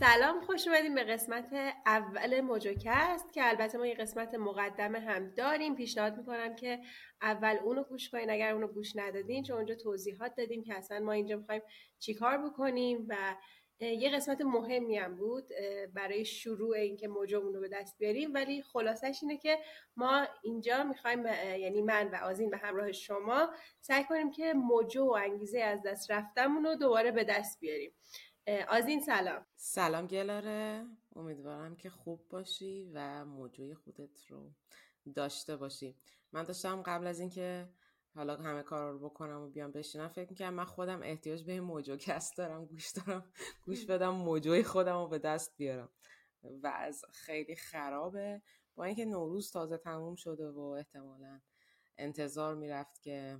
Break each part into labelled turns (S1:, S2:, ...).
S1: سلام خوش اومدیم به قسمت اول موجوکست که البته ما یه قسمت مقدمه هم داریم. پیشنهاد می‌کنم که اول اونو گوش کنین اگر اونو گوش ندادین چون اونجا توضیحات دادیم که اصلا ما اینجا می‌خوایم چیکار بکنیم و یه قسمت مهمی هم بود برای شروع اینکه موجومون رو به دست بیاریم. ولی خلاصش اینه که ما اینجا می‌خوایم یعنی من و آزین به همراه شما سعی کنیم که موجو و انگیزه از دست رفتمون رو دوباره به دست بیاریم. آزین سلام.
S2: سلام گلاره. امیدوارم که خوب باشی و موجوی خودت رو داشته باشی. من داشتم قبل از اینکه حالا همه کار رو بکنم و بیام بشینم فکر می‌کنم من خودم احتیاج به موجو کست دارم گوش دارم گوش بدم موجوی خودم رو به دست بیارم. و از خیلی خرابه. با اینکه نوروز تازه تموم شده و احتمالا انتظار می‌رفت که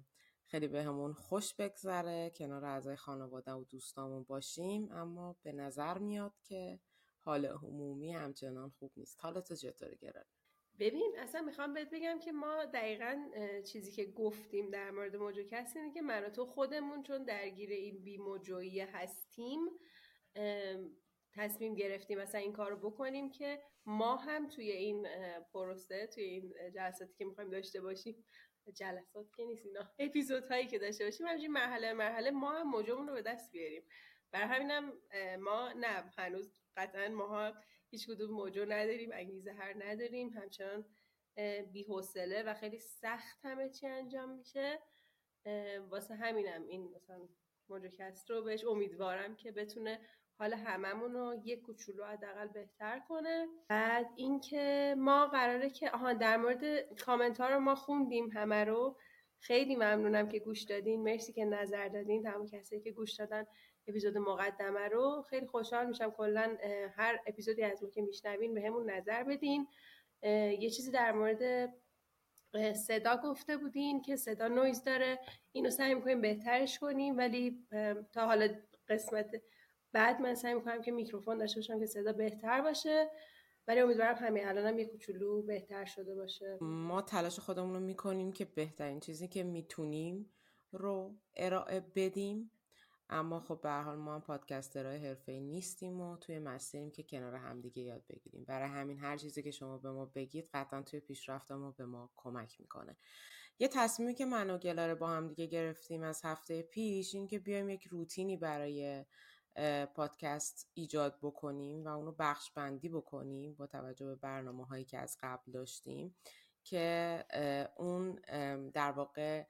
S2: خیلی بهمون به خوش بگذره کنار اعضای خانواده و دوستامون باشیم. اما به نظر میاد که حال عمومی همچنان خوب نیست. حالت چطوره گرد
S1: ببین اصلا می‌خوام بهت بگم که ما دقیقا چیزی که گفتیم در مورد موجوکست اینه که من تو خودمون چون درگیر این بی موجویی هستیم تصمیم گرفتیم مثلا این کار رو بکنیم که ما هم توی این پروسه توی این جلساتی که می‌خوایم داشته باشیم جلسات که نیست اینا اپیزودهایی که داشته باشیم همینجوری مرحله مرحله ما هم موجودمون رو به دست بیاریم. برای همینم ما نه هنوز قطعا ماها هیچ کدوم موجود نداریم انگیزه هر نداریم. همچنان بی‌حوصله و خیلی سخت همه چی انجام میشه. واسه همینم این مثلا موجوکست رو بهش امیدوارم که بتونه حال هممون رو یک کوچولو حداقل بهتر کنه. بعد اینکه ما قراره که آها در مورد کامنت ها رو ما خوندیم همه رو. خیلی ممنونم که گوش دادین. مرسی که نظر دادین. تمام کسی که گوش دادن اپیزود مقدمه رو. خیلی خوشحال میشم کلا هر اپیزودی از ما که میشنوین به همون نظر بدین. یه چیزی در مورد صدا گفته بودین که صدا نویز داره. اینو سعی می‌کنیم بهترش کنیم ولی تا حالا قسمت بعد من سعی می‌کنم که میکروفون داشته باشم که صدا بهتر باشه ولی امیدوارم همین الانم یه کوچولو بهتر شده باشه.
S2: ما تلاش خودمون رو می‌کنیم که بهترین چیزی که می‌تونیم رو ارائه بدیم. اما خب به حال ما هم پادکسترهای حرفه‌ای نیستیم و توی مسیریم که کنار همدیگه یاد بگیریم. برای همین هر چیزی که شما به ما بگید قطعا توی پیشرفت ما به ما کمک می‌کنه. یه تصمیمی که من و گلاره با همدیگه گرفتیم از هفته پیش این که بیایم یک روتینی برای پادکست ایجاد بکنیم و اونو بخش بندی بکنیم با توجه به برنامه هایی که از قبل داشتیم که اون در واقع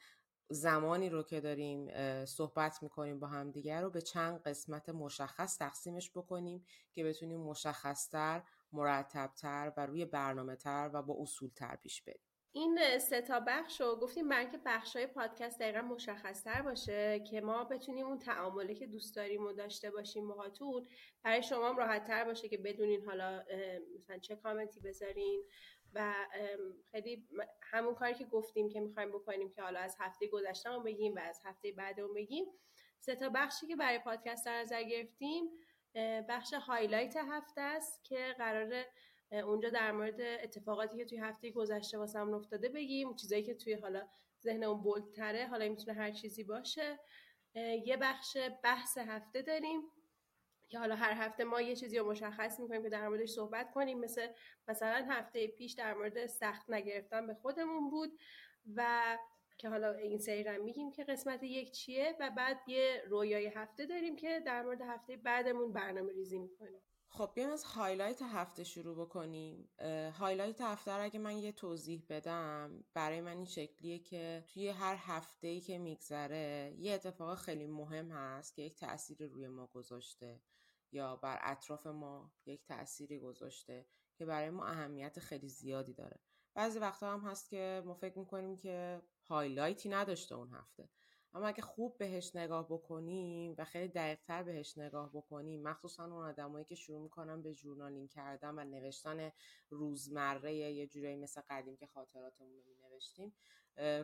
S2: زمانی رو که داریم صحبت می‌کنیم با همدیگر رو به چند قسمت مشخص تقسیمش بکنیم که بتونیم مشخصتر مرتبتر و روی برنامه تر و با اصول تر پیش بریم.
S1: این سه تا بخش رو گفتیم برای که بخش های پادکست دقیقا مشخصتر باشه که ما بتونیم اون تعامله که دوست داریم و داشته باشیم باهاتون برای شما هم راحت تر باشه که بدونین حالا مثلا چه کامنتی بذارین و خیلی همون کاری که گفتیم که می‌خوایم بکنیم که حالا از هفته گذشته بگیم و از هفته بعد بگیم. سه تا بخشی که برای پادکست در نظر گرفتیم بخش هایلایت هفته است که قراره اونجا در مورد اتفاقاتی که توی هفته گذشته واسمون افتاده بگیم چیزایی که توی حالا ذهن اون بولتره حالا می‌تونه هر چیزی باشه. یه بخش بحث هفته داریم که حالا هر هفته ما یه چیزی رو مشخص می‌کنیم که در موردش صحبت کنیم. مثل مثلا هفته پیش در مورد سخت نگرفتن به خودمون بود و که حالا این سری میگیم که قسمت یک چیه و بعد یه review ی هفته داریم که در مورد هفته بعدمون برنامه ریزی می‌کنیم.
S2: خب بیایم از highlight هفته شروع بکنیم. highlight هفته رو اگه من یه توضیح بدم برای من این شکلیه که توی هر هفته ای که میگذره یه اتفاق خیلی مهم هست که یک تأثیر روی ما گذاشته یا بر اطراف ما یک تأثیری گذاشته که برای ما اهمیت خیلی زیادی داره. بعضی وقتا هم هست که ما فکر می‌کنیم که highlight ی نداشته اون هفته. اما اگه خوب بهش نگاه بکنیم و خیلی دقیقتر بهش نگاه بکنیم مخصوصا اون آدمایی که شروع می‌کنن به journaling کردن و نوشتن روزمره یه جورایی مثل قدیم که خاطراتمون رو مینوشتیم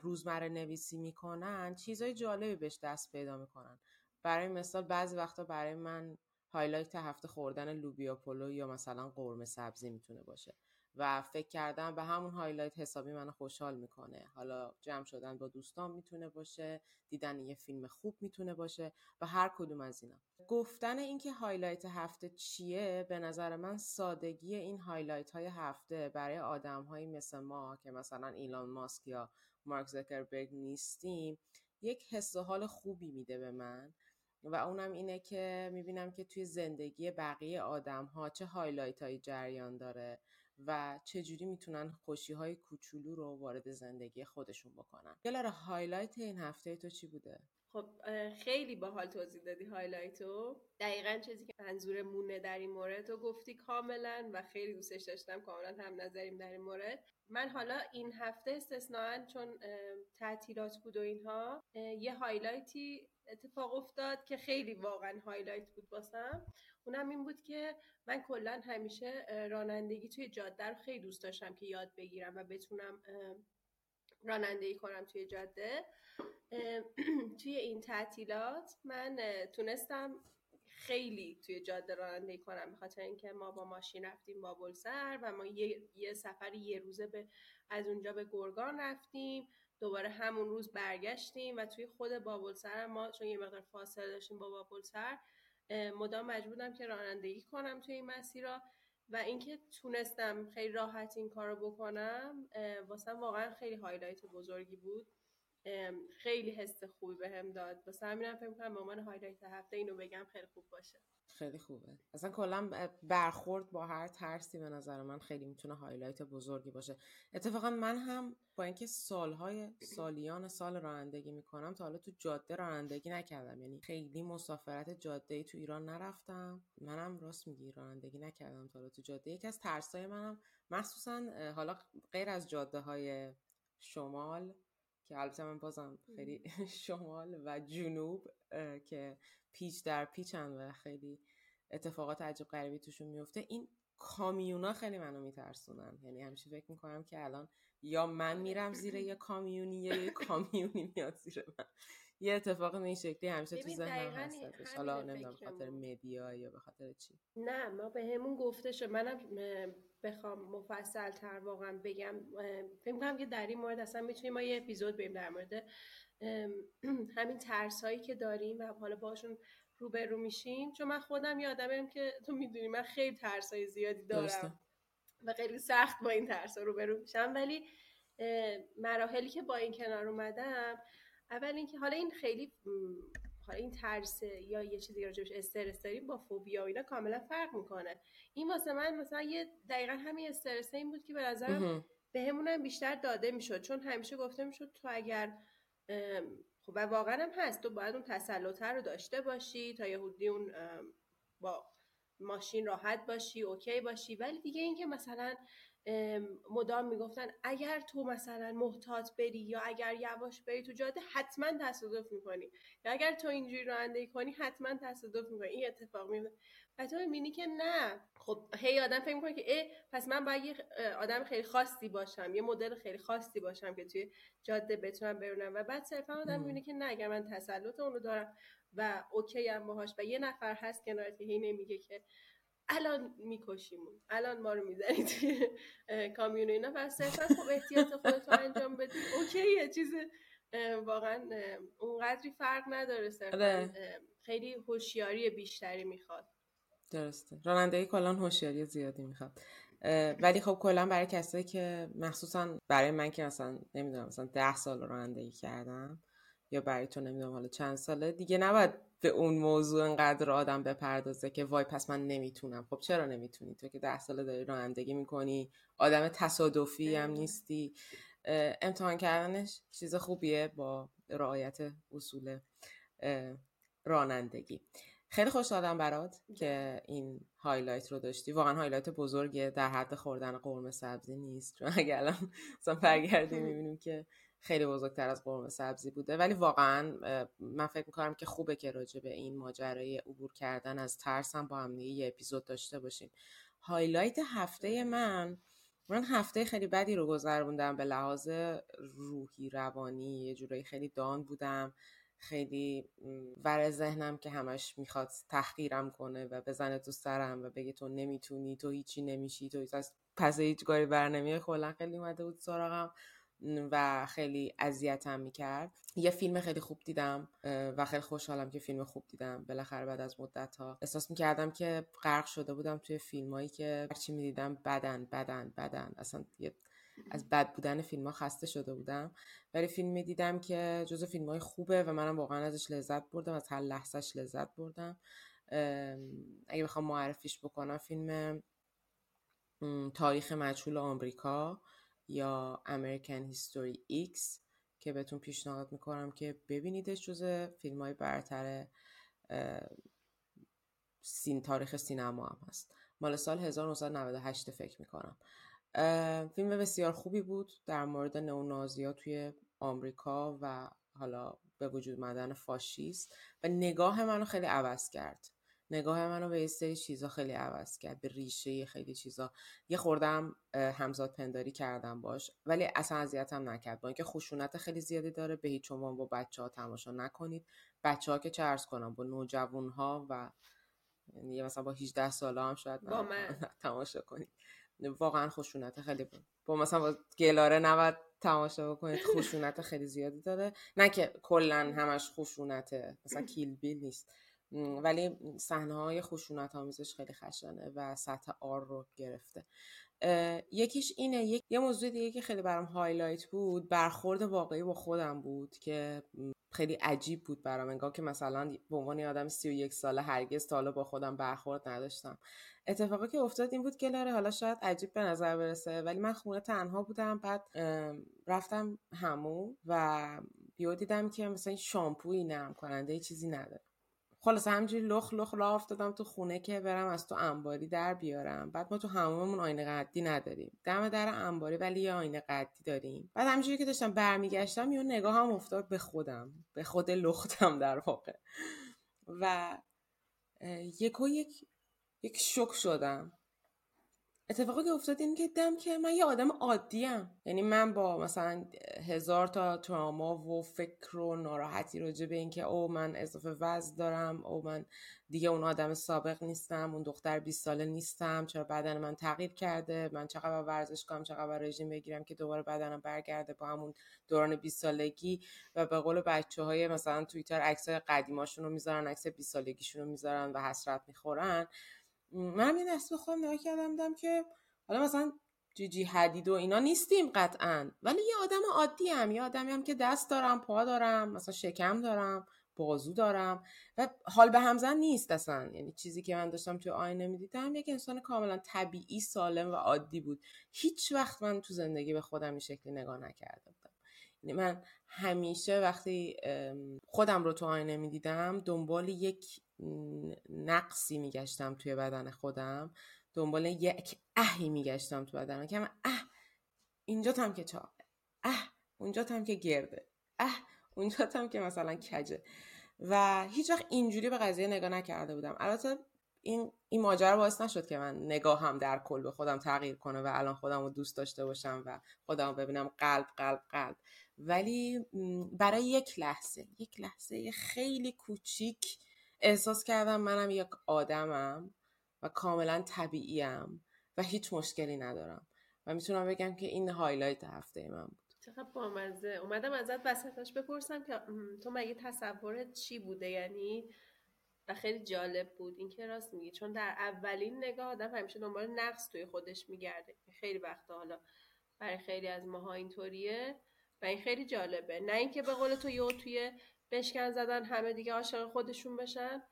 S2: روزمره نویسی می‌کنن چیزای جالبی بهش دست پیدا می‌کنن. برای مثال بعضی وقتا برای من highlight هفته خوردن لوبیا پلو یا مثلا قرمه سبزی می‌تونه باشه. و فکر کردم به همون highlight حسابی منو خوشحال می‌کنه. حالا جمع شدن با دوستان می‌تونه باشه دیدن یه فیلم خوب می‌تونه باشه و هر کدوم از اینا. گفتن اینکه highlight هفته چیه به نظر من سادگی این highlight های هفته برای آدم هایی مثل ما که مثلا ایلان ماسک یا مارک زکربرگ نیستیم یک حس و حال خوبی میده به من و اونم اینه که می‌بینم که توی زندگی بقیه آدم ها چه highlight هایی جریان داره. و چجوری می‌تونن خوشی های کوچولو رو وارد زندگی خودشون بکنن. گلاره highlight این هفته تو چی بوده؟
S1: خب خیلی باحال توضیح دادی highlight و دقیقا چیزی که منظور مونه در این مورد رو گفتی کاملا و خیلی دوستش داشتم کاملا هم نظریم در این مورد. من حالا این هفته استثنان چون تعطیلات بود و اینها یه highlight ی اتفاق افتاد که خیلی واقعا highlight بود واسم اونم این بود که من کلا همیشه رانندگی توی جاده رو خیلی دوست داشتم که یاد بگیرم و بتونم رانندگی کنم توی جاده. توی این تعطیلات من تونستم خیلی توی جاده رانندگی کنم به خاطر اینکه ما با ماشین رفتیم با سر و ما یه, یه سفر یه روزه به از اونجا به گرگان رفتیم. دوباره همون روز برگشتیم و توی خود بابلسر ما چون یه مقدار فاصله داشتیم با بابلسر مدام مجبورم که رانندگی کنم توی این مسیرها و اینکه تونستم خیلی راحت این کار رو بکنم واسم واقعا خیلی highlight بزرگی بود. خیلی حس خوبی بهم به داد. واسه همینم فکر کنم به highlight هفته اینو بگم خیلی خوب باشه.
S2: خیلی خوبه. اصلا کلا برخورد با هر ترسی به نظر من خیلی می‌تونه highlight بزرگی باشه. اتفاقا من هم با اینکه سالهای سالیان سال رانندگی می‌کنم تا حالا تو جاده رانندگی نکردم. یعنی خیلی مسافرت جاده ای تو ایران نرفتم. منم راست میگی رانندگی نکردم تا حالا تو جاده. یکی از ترسای منم مخصوصا حالا غیر از جاده های شمال که البته من بازم خیلی شمال و جنوب که پیچ در پیچن و خیلی اتفاقات عجب غریبی توشون میفته. این کامیونا خیلی منو میترسونن. یعنی همیشه فکر می‌کنم که الان یا من میرم زیر یه کامیونی یا یه کامیونی میاد زیر من. یه اتفاق این شکلی همیشه تو ذهنم هستش. حالا نمی‌دونم خاطر مدیا یا به خاطر چی.
S1: نه ما به همون گفته شد. منم بخوام مفصل تر واقعا بگم فکر کنم که در این مورد اصلا می‌تونیم ما یه اپیزود بریم در مورد همین ترس هایی که داریم و حالا باشون روبرو میشیم. چون من خودم یادمم که تو می‌دونی من خیلی ترس های زیادی دارم و خیلی سخت با این ترس ها روبرو میشم. ولی مراحلی که با این کنار اومدم اول اینکه حالا این خیلی حالا این ترس یا یه چیزی راجبش استرس داریم با فوبیا و اینا کاملا فرق می‌کنه. این واسه من مثلا یه دقیقا همین استرس این بود که به نظرم به همونم بیشتر داده می‌شد. چون همیشه گفته می‌شد تو اگر خب و واقعا هم هست تو باید اون تسلطه رو داشته باشی تا یهودی اون با ماشین راحت باشی اوکی باشی. ولی دیگه اینکه مثلا مدام می‌گفتن اگر تو مثلا محتاط بری یا اگر یواش بری تو جاده حتما تصادف می‌کنی. یا اگر تو اینجوری رانندگی کنی حتما تصادف می‌کنی. این اتفاق میفته و تو می‌بینی که نه. خب هی آدم فکر می‌کنه که ای پس من باید یه آدم خیلی خاصی باشم. یه مدل خیلی خاصی باشم که توی جاده بتونم برونم. و بعد صرفا آدم می‌بینه که نه اگر من تسلط اونو دارم و اوکی هم باهاش. و یه نفر هست کنارت هی نمیگه که الان میکشیمون. الان ما رو می‌زنی توی کامیون اینا. و صرفا خب احتیاط خودت رو انجام بدی. اوکی یه چیز واقعا اونقدری فرق نداره صرفا آره. خیلی هوشیاری بیشتری می‌خواد.
S2: درسته. رانندگی کلا هوشیاری زیادی می‌خواد. ولی خب کلا برای کسایی که مخصوصا برای من که مثلا نمی‌دونم مثلا ده سال رانندگی کردم یا برای تو نمی‌دونم حالا چند ساله دیگه نباید به اون موضوع انقدر آدم بپردازه که وای پس من نمی‌تونم. خب چرا نمی‌تونی؟ تو که ده ساله داری رانندگی می‌کنی آدم تصادفی هم نیستی. امتحان کردنش چیز خوبیه با رعایت اصول رانندگی. خیلی خوشحالم برات که این highlight رو داشتی. واقعا highlight بزرگیه در حد خوردن قرمه سبزی نیست. چون اگه الان مثلا برگردیم می‌بینیم که خیلی بزرگتر از قرمه سبزی بوده. ولی واقعا من فکر می‌کنم که خوبه که راجع به این ماجرای عبور کردن از ترسم با هم یه اپیزود داشته باشیم. هایلایت هفته من من هفته خیلی بدی رو گذروندم به لحاظ روحی روانی یه جورایی خیلی دان بودم. خیلی ور ذهنم که همش می‌خواد تحقیرم کنه و بزنه تو سرم و بگه تو نمی‌تونی تو هیچی نمیشی تو هیچ پس هیچ کاری بر نمیای کلا خیلی اومده بود سراغم. و خیلی اذیتم می‌کرد. یه فیلم خیلی خوب دیدم و خیلی خوشحالم که فیلم خوب دیدم. بالاخره بعد از مدت ها احساس می‌کردم که غرق شده بودم توی فیلم هایی که هرچی می‌دیدم بدن بدن بدن. اصلا یه از بد بودن فیلم ها خسته شده بودم. ولی فیلم می دیدم که جزو فیلم های خوبه و منم واقعا ازش لذت بردم از هر لحظهش لذت بردم. اگه بخوام معرفیش بکنم فیلم تاریخ مجهول آمریکا. یا American History X که بهتون پیشنهاد می‌کنم که ببینیدش جز فیلم های برتر سین تاریخ سینما هم هست. مال سال 1998 فکر می‌کنم. فیلم بسیار خوبی بود در مورد نئونازیا توی آمریکا و حالا به وجود اومدن فاشیست و نگاه منو خیلی عوض کرد. نگاه منو به یه سری چیزا خیلی عوض کرد به ریشه خیلی چیزا. یه خوردم همزاد پنداری کردم باش ولی اصلا اذیتم نکرد. با اینکه خشونت خیلی زیادی داره به هیچ عنوان با بچه ها تماشا نکنید. بچه ها که ارز کنم با نوجوان ها و یعنی مثلا با 18 ساله هم شاید
S1: با من.
S2: تماشا کنید. واقعا خشونت خیلی با مثلا با گلاره نباید تماشا بکنید خشونت خیلی زیادی داره. نه که کلا همش خشونته مثلا کیل بیل نیست. ولی صحنه های خشونت آمیزش خیلی خشنه و سطح آر رو گرفته. یکیش اینه یک... یه موضوع دیگه که خیلی برام هایلایت بود برخورد واقعی با خودم بود که خیلی عجیب بود برام انگار که مثلا به عنوان آدم 31 ساله هرگز تا حالا با خودم برخورد نداشتم. اتفاقی که افتاد این بود که لاره حالا شاید عجیب به نظر برسه ولی من خونه تنها بودم بعد رفتم همو و بیو دیدم که مثلا شامپویی نرم کننده چیزی نداره. خلاص همجوری لخ لخ لا افتادم تو خونه که برم از تو انباری در بیارم. بعد ما تو هموممون آینه قدی نداریم. دم در انباری ولی یه آینه قدی داریم. بعد همجوری که داشتم برمیگشتم یه نگاه هم افتاد به خودم. به خود لختم در واقع. و یک و یک یک شک شدم. اتفاقی که افتاد این که دم که من یه آدم عادی یعنی من با مثلا هزار تا تراما و فکر و ناراحتی راجع به اینکه او من اضافه وزن دارم او من دیگه اون آدم سابق نیستم اون دختر 20 ساله نیستم چرا بدن من تغییر کرده؟ من چقدر ورزش کنم؟ چقدر رژیم بگیرم که دوباره بدنم برگرده با همون دوران 20 سالگی؟ و به قول بچه های مثلا توییتر عکس قدیماشون رو می‌ذارن عکس 20 سالگیشون رو می‌ذارن و حسرت می‌خورن. من یه دست خودم نگاه کردم دیدم که حالا مثلا جی جی حدید و اینا نیستیم قطعا. ولی یه آدم عادی هم یه آدمی هم که دست دارم پا دارم مثلا شکم دارم بازو دارم. و حال به همزن نیست اصلا. یعنی چیزی که من داشتم توی آینه می‌دیدم یک انسان کاملا طبیعی سالم و عادی بود. هیچ وقت من تو زندگی به خودم این شکلی نگاه یعنی من همیشه وقتی خودم رو تو آینه می‌دیدم دنبال یک نقصی میگشتم توی بدن خودم. دنبال یک اهی میگشتم تو بدنم که من اه اینجا تم که چاقه اه اونجا تم که گرده اه اونجا تم که مثلا کجه. و هیچ وقت اینجوری به قضیه نگاه نکرده بودم. البته این این ماجرا باعث نشد که من نگاهم در کل به خودم تغییر کنه و الان خودم رو دوست داشته باشم و خودم رو ببینم قلب قلب قلب. ولی برای یک لحظه یک لحظه خیلی کوچیک احساس کردم منم یک آدمم و کاملا طبیعیم و هیچ مشکلی ندارم. و می‌تونم بگم که این هایلایت هفته من بود.
S1: چقدر بامزه. اومدم ازت وسطش بپرسم که تو مگه تصورت چی بوده؟ یعنی و خیلی جالب بود. این که راست میگی چون در اولین نگاه آدم همیشه دنبال نقص توی خودش میگرده. خیلی وقتا حالا برای خیلی از ماها اینطوریه و این خیلی جالبه. نه اینکه به قول تو یه توی بشکن زدن همه دیگه عاشق خودشون بشن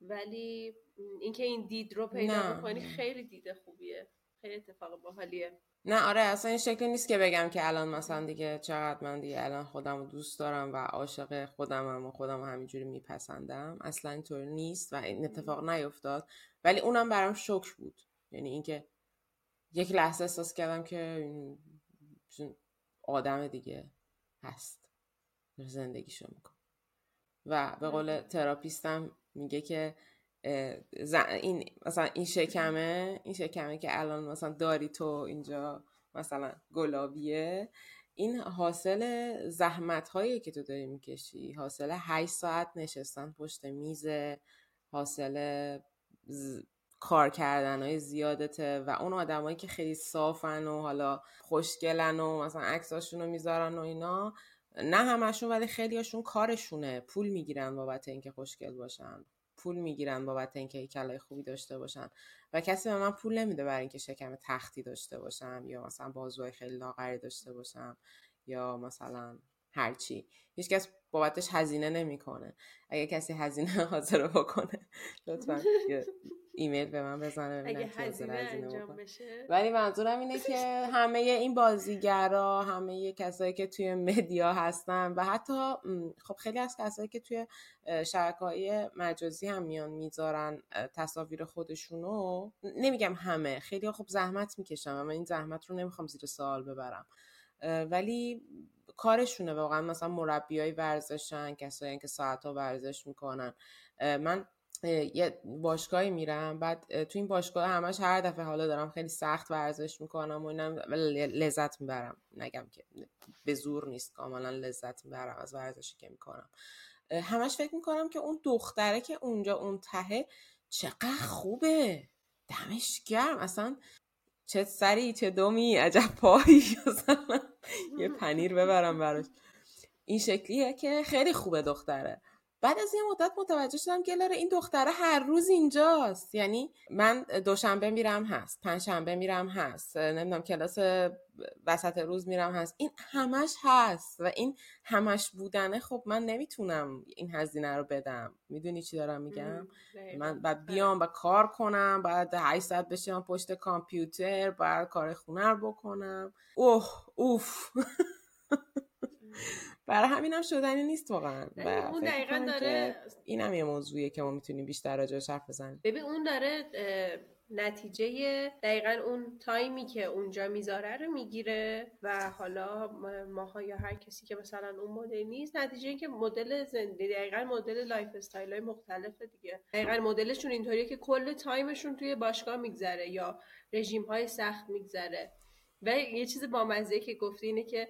S1: ولی اینکه این دید رو پیدا بکنی خیلی دیده خوبیه. خیلی اتفاق باحالیه.
S2: نه آره اصلا این شکلی نیست که بگم که الان مثلا دیگه چقدر من دیگه الان خودم رو دوست دارم و عاشق خودم و خودم رو همینجوری میپسندم. اصلا اینطور نیست و این اتفاق نیفتاد. ولی اونم برام شکر بود. یعنی اینکه یک لحظه احساس کردم که آدم دیگه هست. زندگیشو می‌کنه. و به قول تراپیستم میگه که این مثلا این شکمه این شکمه که الان مثلا داری تو اینجا مثلا گلابیه این حاصل زحمت هایی که تو داری می‌کشی حاصل هشت ساعت نشستن پشت میز حاصل کار کردن های زیادته و اون آدمایی که خیلی صافن و حالا خوشگلن و مثلا عکساشون رو می‌ذارن و اینا نه همشون ولی خیلی هاشون کارشونه پول می‌گیرن بابت اینکه خوشگل باشن. پول می‌گیرن بابت اینکه هیکلای خوبی داشته باشن و کسی به من پول نمیده برای اینکه شکم تختی داشته باشم یا مثلا بازوهای خیلی لاغری داشته باشم یا مثلا هرچی هیچ کس بابتش هزینه نمی‌کنه. اگه کسی هزینه حاضر بکنه لطفا ایمیل به من بزنه
S1: اگه هزینه انجام بشه.
S2: ولی منظورم اینه که همه این بازیگرا همه کسایی که توی مدیا هستن و حتی خب خیلی از کسایی که توی شرکای مجازی هم میان می‌ذارن تصاویر خودشونو. نمیگم همه خیلی خب زحمت می‌کشن و من این زحمت رو نمی‌خوام زیر سوال ببرم. ولی کارشونه واقعا مثلا مربی های ورزشن کسایی که ساعت ها ورزش می‌کنن. من یه باشگاهی میرم بعد تو این باشگاه همش هر دفعه حالا دارم خیلی سخت ورزش می‌کنم و اینم لذت می‌برم. نگم که به زور نیست کاملا لذت می‌برم از ورزشی که می‌کنم. همش فکر می‌کنم که اون دختره که اونجا اون تهه چقدر خوبه. دمش گرم. اصلا چه سری چه دومی عجب پایی یه پنیر ببرم براش. این شکلیه که خیلی خوبه دختره. بعد از یه مدت متوجه شدم که لاره این دختره هر روز اینجاست. یعنی من دوشنبه میرم هست پنجشنبه میرم هست نمی‌دونم کلاس وسط روز میرم هست. این همش هست و این همش بودنه خب من نمی‌تونم این هزینه رو بدم. می‌دونی چی دارم میگم؟ من بعد بیام و کار کنم بعد 8 ساعت بشم پشت کامپیوتر بعد کار خونه رو بکنم. اوه اوف. برای همینم شدنی نیست واقعا.
S1: اون دقیقا داره
S2: اینم یه موضوعیه که ما می‌تونیم بیشتر راجعش حرف بزنیم.
S1: ببین اون داره نتیجه دقیقا اون time ی که اونجا می‌ذاره رو می‌گیره و حالا ماها یا هر کسی که مثلا اون مدل نیست نتیجه که مدل زندگی دقیقا مدل lifestyle های مختلفه دیگه. دقیقا مدلشون اینطوریه که کل time شون توی باشگاه میگذره یا رژیم های سخت میگذره. و یه چیز بامزه که گفتی اینه که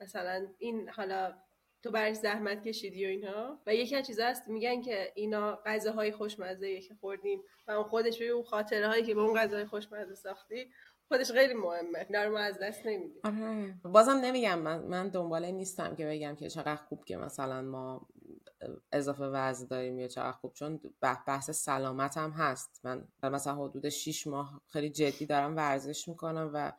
S1: مثلا این حالا تو برش زحمت کشیدی و اینها. و یکی از چیزا هست میگن که اینا غذاهای خوشمزه که خوردیم. و اون خودش به اون خاطره هایی که به اون غذاهای خوشمزه ساختی خودش خیلی مهمه. رو از دست نمیدیم.
S2: آره. بازم نمیگم من, من دنباله نیستم که بگم که چقدر خوب که مثلا ما اضافه وزن داریم یا چقدر خوب چون بحث سلامت هم هست. من مثلا حدود 6 ماه خیلی جدی دارم ورزش می‌کنم و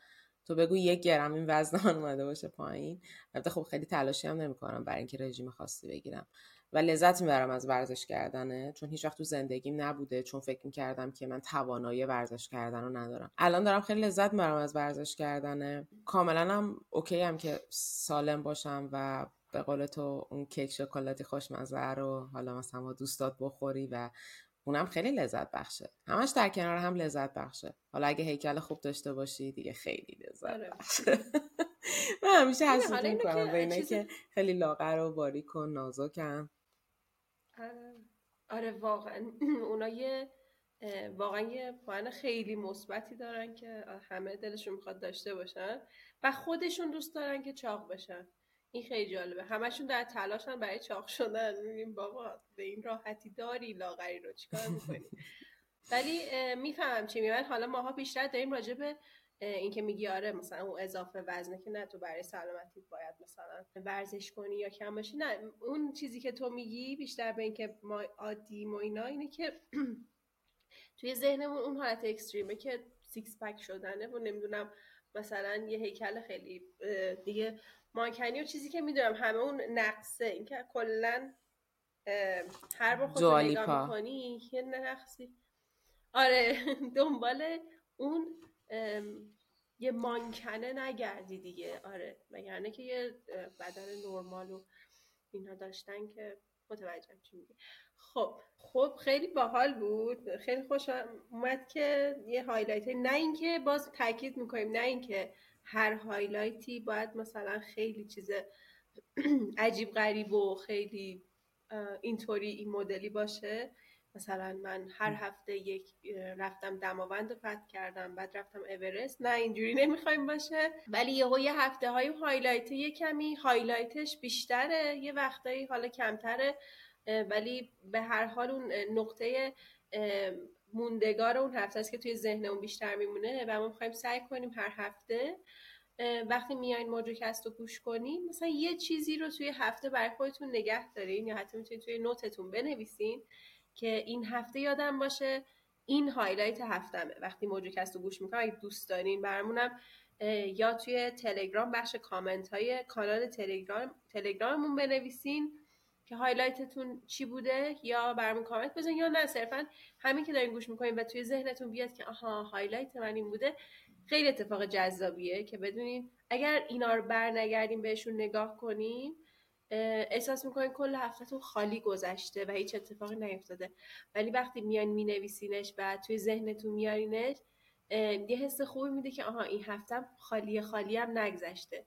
S2: تو بگو یک گرم این وزن اومده باشه پایین. البته خب خیلی تلاشی هم نمی‌کنم برای اینکه رژیم خاصی بگیرم. و لذت می‌برم از ورزش کردنه. چون هیچ وقت تو زندگیم نبوده چون فکر می‌کردم که من توانایی ورزش کردن رو ندارم. الان دارم خیلی لذت می‌برم از ورزش کردنه. کاملا هم اوکی هم که سالم باشم و به قول تو اون کیک شکلاتی خوشمزه رو حالا مثلا با دوستات بخوری و اونم خیلی لذت بخشه. همش در کنار هم لذت بخشه. حالا اگه هیکل خوب داشته باشی دیگه خیلی لذت آره. بخشه. من همیشه حسود می‌کنم به اینه که خیلی لاغر و باریک و نازکن
S1: آره. آره واقعا. اونا یه واقعا یه پایان خیلی مثبتی دارن که همه دلشون می‌خواد داشته باشن و خودشون دوست دارن که چاق بشن. این خیلی جالبه. همشون در تلاشن برای چاق شدن. میگیم بابا به این راحتی داری لاغری رو چیکار می‌کنی؟ ولی می‌فهمم چی میگن حالا ماها بیشتر داریم راجع به اینکه میگی آره مثلا اون اضافه وزنه که نه تو برای سلامتی باید مثلا ورزش کنی یا کم باشی. نه اون چیزی که تو میگی بیشتر به اینکه ما عادیم و اینا اینه که توی ذهنمون اون حالت extreme ه که six pack شدنه و نمی‌دونم مثلا یه هیکل خیلی دیگه مانکنی و چیزی که می‌دونم همه اون نقصه اینکه کلا هر بار خود نگاه می‌کنی یه نقصی. آره دنبال اون یه مانکنه نگردی دیگه. آره وگرنه که یه بدن نرمال و اینا داشتن که متوجهم چی میگه خب خب خیلی باحال بود. خیلی خوش اومد که یه هایلایت نه اینکه باز تاکید می‌کنیم نه اینکه هر highlight ی باید مثلا خیلی چیز عجیب غریب و خیلی اینطوری این مدلی باشه. مثلا من هر هفته یک رفتم دماوند رو فتح کردم بعد رفتم اورست. نه اینجوری نمی‌خوایم باشه. ولی یهو یه هفته های highlight یه کمی highlight ش بیشتره یه وقتایی حالا کمتره. ولی به هر حال اون نقطه موندگار اون هفته است که توی ذهن اون بیشتر میمونه و ما می‌خوایم سعی کنیم هر هفته وقتی میایین ماجوکست رو گوش کنین مثلا یه چیزی رو توی هفته برای خودتون نگه دارین یا حتی می‌تونید توی note تون بنویسین که این هفته یادم باشه. این highlight هفتمه. وقتی ماجوکست رو گوش می‌کنم اگه دوست دارین برامونم یا توی تلگرام بخش کامنت های کانال تلگرام تلگراممون بنویسین. که highlight تون چی بوده یا برامون کامنت بزنین یا نه صرفا همین که دارین گوش می‌کنین و توی ذهنتون بیاد که آها highlight من این بوده خیلی اتفاق جذابیه که بدونین اگر اینا رو برنگردیم بهشون نگاه کنیم احساس می‌کنین کل هفتهتون خالی گذشته و هیچ اتفاقی نیفتاده. ولی وقتی میان مینویسینش و توی ذهنتون میارینش یه حس خوبی میده که آها این هفتم خالی خالی هم نگذشته.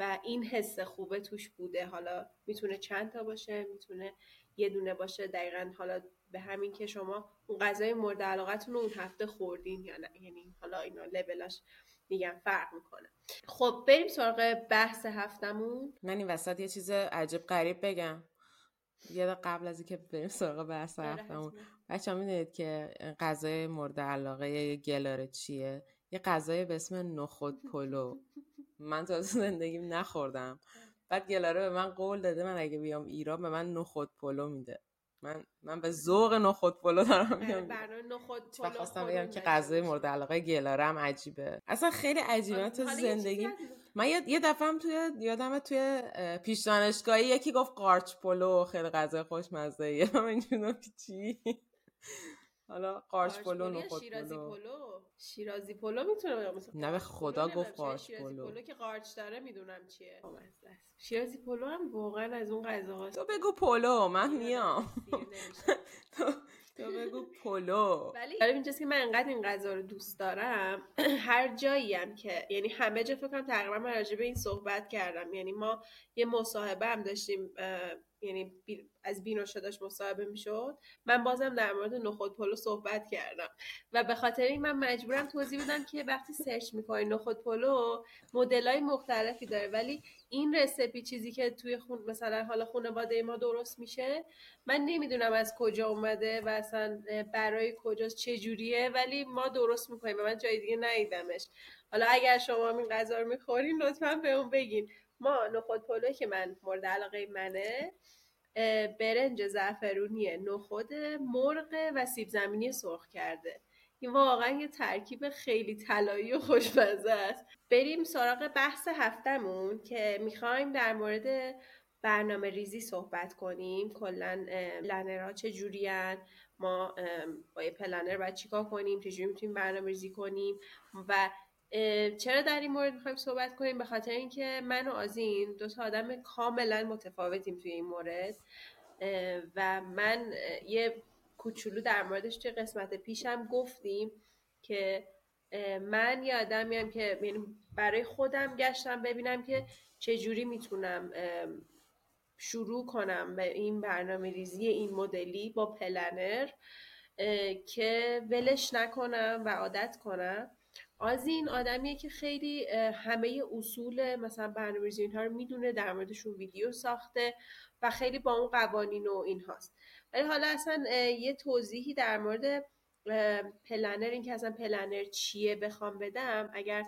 S1: و این حس خوبه توش بوده. حالا می‌تونه چند تا باشه می‌تونه یه دونه باشه. دقیقا حالا به همین که شما اون غذای مورد علاقتون رو اون هفته خوردین یا نه. یعنی حالا اینا لبلاش میگم فرق می‌کنه. خب بریم سراغ بحث هفتمون.
S2: من این وسط یه چیز عجب غریب بگم. یه قبل از اینکه بریم سراغ بحث آره، هفتمون. بچه می‌دونید که غذای مورد علاقه گلاره چیه؟ یه غذایی به اسم نخود پلو. من تا زندگیم نخوردم. بعد گلاره به من قول داده من اگه بیام ایران به من نخود پلو میده. من من به ذوق نخود پلو دارم
S1: میگم. نخود پلو
S2: خواستم بگم که غذای مورد علاقه گلاره هم عجیبه. اصلا خیلی عجیبه. تو زندگی من یه دفعه هم توی یادم توی پیش دانشگاهی یکی گفت قارچ پلو خیلی غذای خوشمزه ایه من اینجوری چی؟ حالا قارچ پلو نخود
S1: شیرازی پلو. شیرازی پلو می‌تونه
S2: نه به خدا گفت قارچ پلو.
S1: پلو که قارچ داره می‌دونم چیه. شیرازی پلو هم واقعا از اون غذاهاست
S2: تو بگو پلو من میام. تو بگو پلو.
S1: ولی برای اینجاست که من انقدر این غذا رو دوست دارم. هر جایی هم که یعنی همه جا فکر تقریبا من راجع به این صحبت کردم. یعنی ما یه مصاحبه هم داشتیم یعنی از بینوشه داشت مصاحبه می‌شد. من بازم در مورد نخود پلو صحبت کردم. و به خاطر این من مجبورم توضیح بدم که وقتی سرچ می‌کنی نخود پلو مدل های مختلفی داره. ولی این recipe چیزی که توی خونه مثلا حالا خانواده ما درست میشه من نمی‌دونم از کجا اومده و اصلا برای کجاست چه جوریه ولی ما درست می‌کنیم و من جای دیگه ندیدمش. حالا اگر شما این غذا رو می‌خورین لطفا بهمون بگین. ما نخود پلو که من مورد علاقه منه برنج زعفرونی نخود مرغ و سیب زمینی سرخ کرده. این واقعا یه ترکیب خیلی طلایی و خوشمزه است. بریم سراغ بحث هفتمون که می‌خوایم در مورد برنامه ریزی صحبت کنیم. کلا پلنرها چه جورین ما با یه پلنر باید چیکار کنیم؟ چجوری می‌تونیم برنامه ریزی کنیم؟ و چرا در این مورد می‌خوایم صحبت کنیم؟ به خاطر اینکه من و آزین دو تا آدم کاملا متفاوتیم توی این مورد. و من یه کوچولو در موردش توی قسمت پیشم گفتیم که من یه آدمیم که یعنی برای خودم گشتم ببینم که چجوری می‌تونم شروع کنم به این برنامه ریزی این مدلی با پلنر که ولش نکنم و عادت کنم. آزین آدمیه که خیلی همه اصول مثلا برنامه‌ریزی اینها رو می‌دونه در موردشون ویدیو ساخته و خیلی با اون قوانین و این هاست ولی حالا اصلا یه توضیحی در مورد planner اینکه اصلا planner چیه بخوام بدم. اگر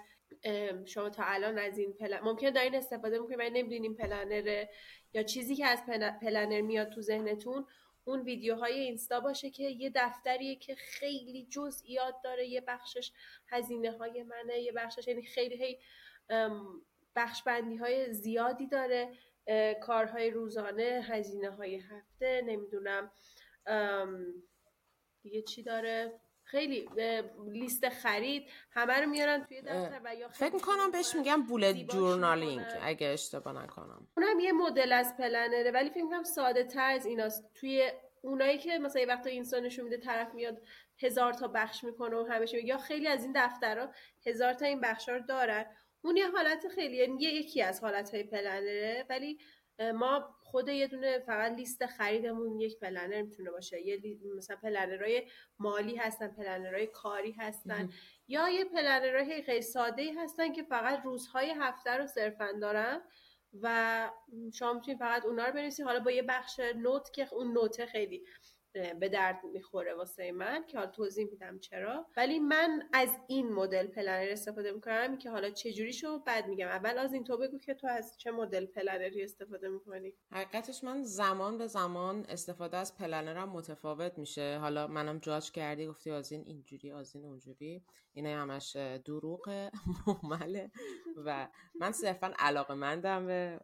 S1: شما تا الان از این planner ممکنه دارین استفاده می‌کنید ولی نمی‌دونین planner یا چیزی که از پلنر میاد تو ذهنتون اون ویدیوهای اینستا باشه که یه دفتریه که خیلی جزئیات داره. یه بخشش هزینه های منه یه بخشش یعنی خیلی هی بخش بندی های زیادی داره. کارهای روزانه هزینه های هفته نمی‌دونم. دیگه چی داره؟ خیلی لیست خرید همه رو میارن توی دفتر و یا
S2: فکر می‌کنم بهش میگم بولت جورنالینگ اگه اشتباه نکنم.
S1: اونم یه مدل از پلنره ولی فکر می‌کنم ساده تر از ایناست. توی اونایی که مثلا یه وقتا اینسانشون میده طرف میاد هزار تا بخش می‌کنه و همشه یا خیلی از این دفترها هزار تا این بخش رو دارن. اون یه حالت خیلی یعنی یکی از حالت های پلنره ولی ما خود یه دونه فقط لیست خریدمون یک پلنر می‌تونه باشه. یه مثلا پلنرهای مالی هستن پلنرهای کاری هستن یا یه planner های خیلی ساده ای هستن که فقط روزهای هفته رو صرفا دارن و شما می‌تونید فقط اونا رو بنویسید. حالا با یه بخش note که اون note ه خیلی به درد می‌خوره واسه من که حالا توضیح میدم چرا. ولی من از این مدل planner استفاده می‌کنم که حالا چراشو بعد میگم. اول آزین تو بگو که تو از چه مدل planner ی استفاده می‌کنی.
S2: حقیقتش من زمان به زمان استفاده از planner م متفاوت میشه. حالا منم جاج کردی گفتی آزین اینجوری آزین اونجوری. اینه همش دروغ مهمله و من صرفا علاقه مندم به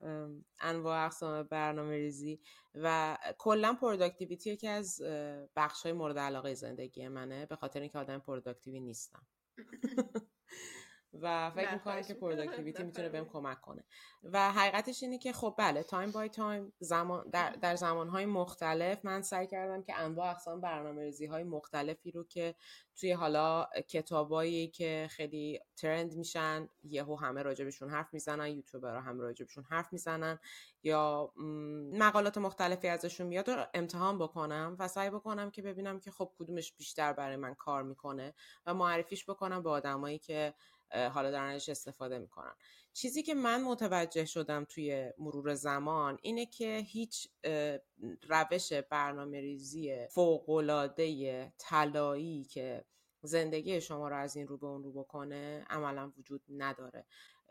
S2: انواع اقسام برنامه ریزی و کلا productivity یکی از بخش های مورد علاقه زندگی منه به خاطر اینکه آدم productive ی نیستم. و فکر می‌کنم که productivity می‌تونه بهم کمک کنه. و حقیقتش اینه که خب بله time by time زمان در, در زمانهای مختلف من سعی کردم که انواع اقسام برنامه ریزی های مختلفی رو که توی حالا کتابایی که خیلی ترند میشن یهو همه راجبشون حرف می‌زنن یوتیوبرها هم راجبشون حرف می‌زنن یا مقالات مختلفی ازشون میاد رو امتحان بکنم و سعی بکنم که ببینم که خب کدومش بیشتر برای من کار می‌کنه و معرفیش بکنم به آدمایی که حالا دارن استفاده می‌کنن چیزی که من متوجه شدم توی مرور زمان اینه که هیچ روش برنامه ریزی فوقلاده طلایی که زندگی شما رو از این رو به اون رو بکنه عملا وجود نداره.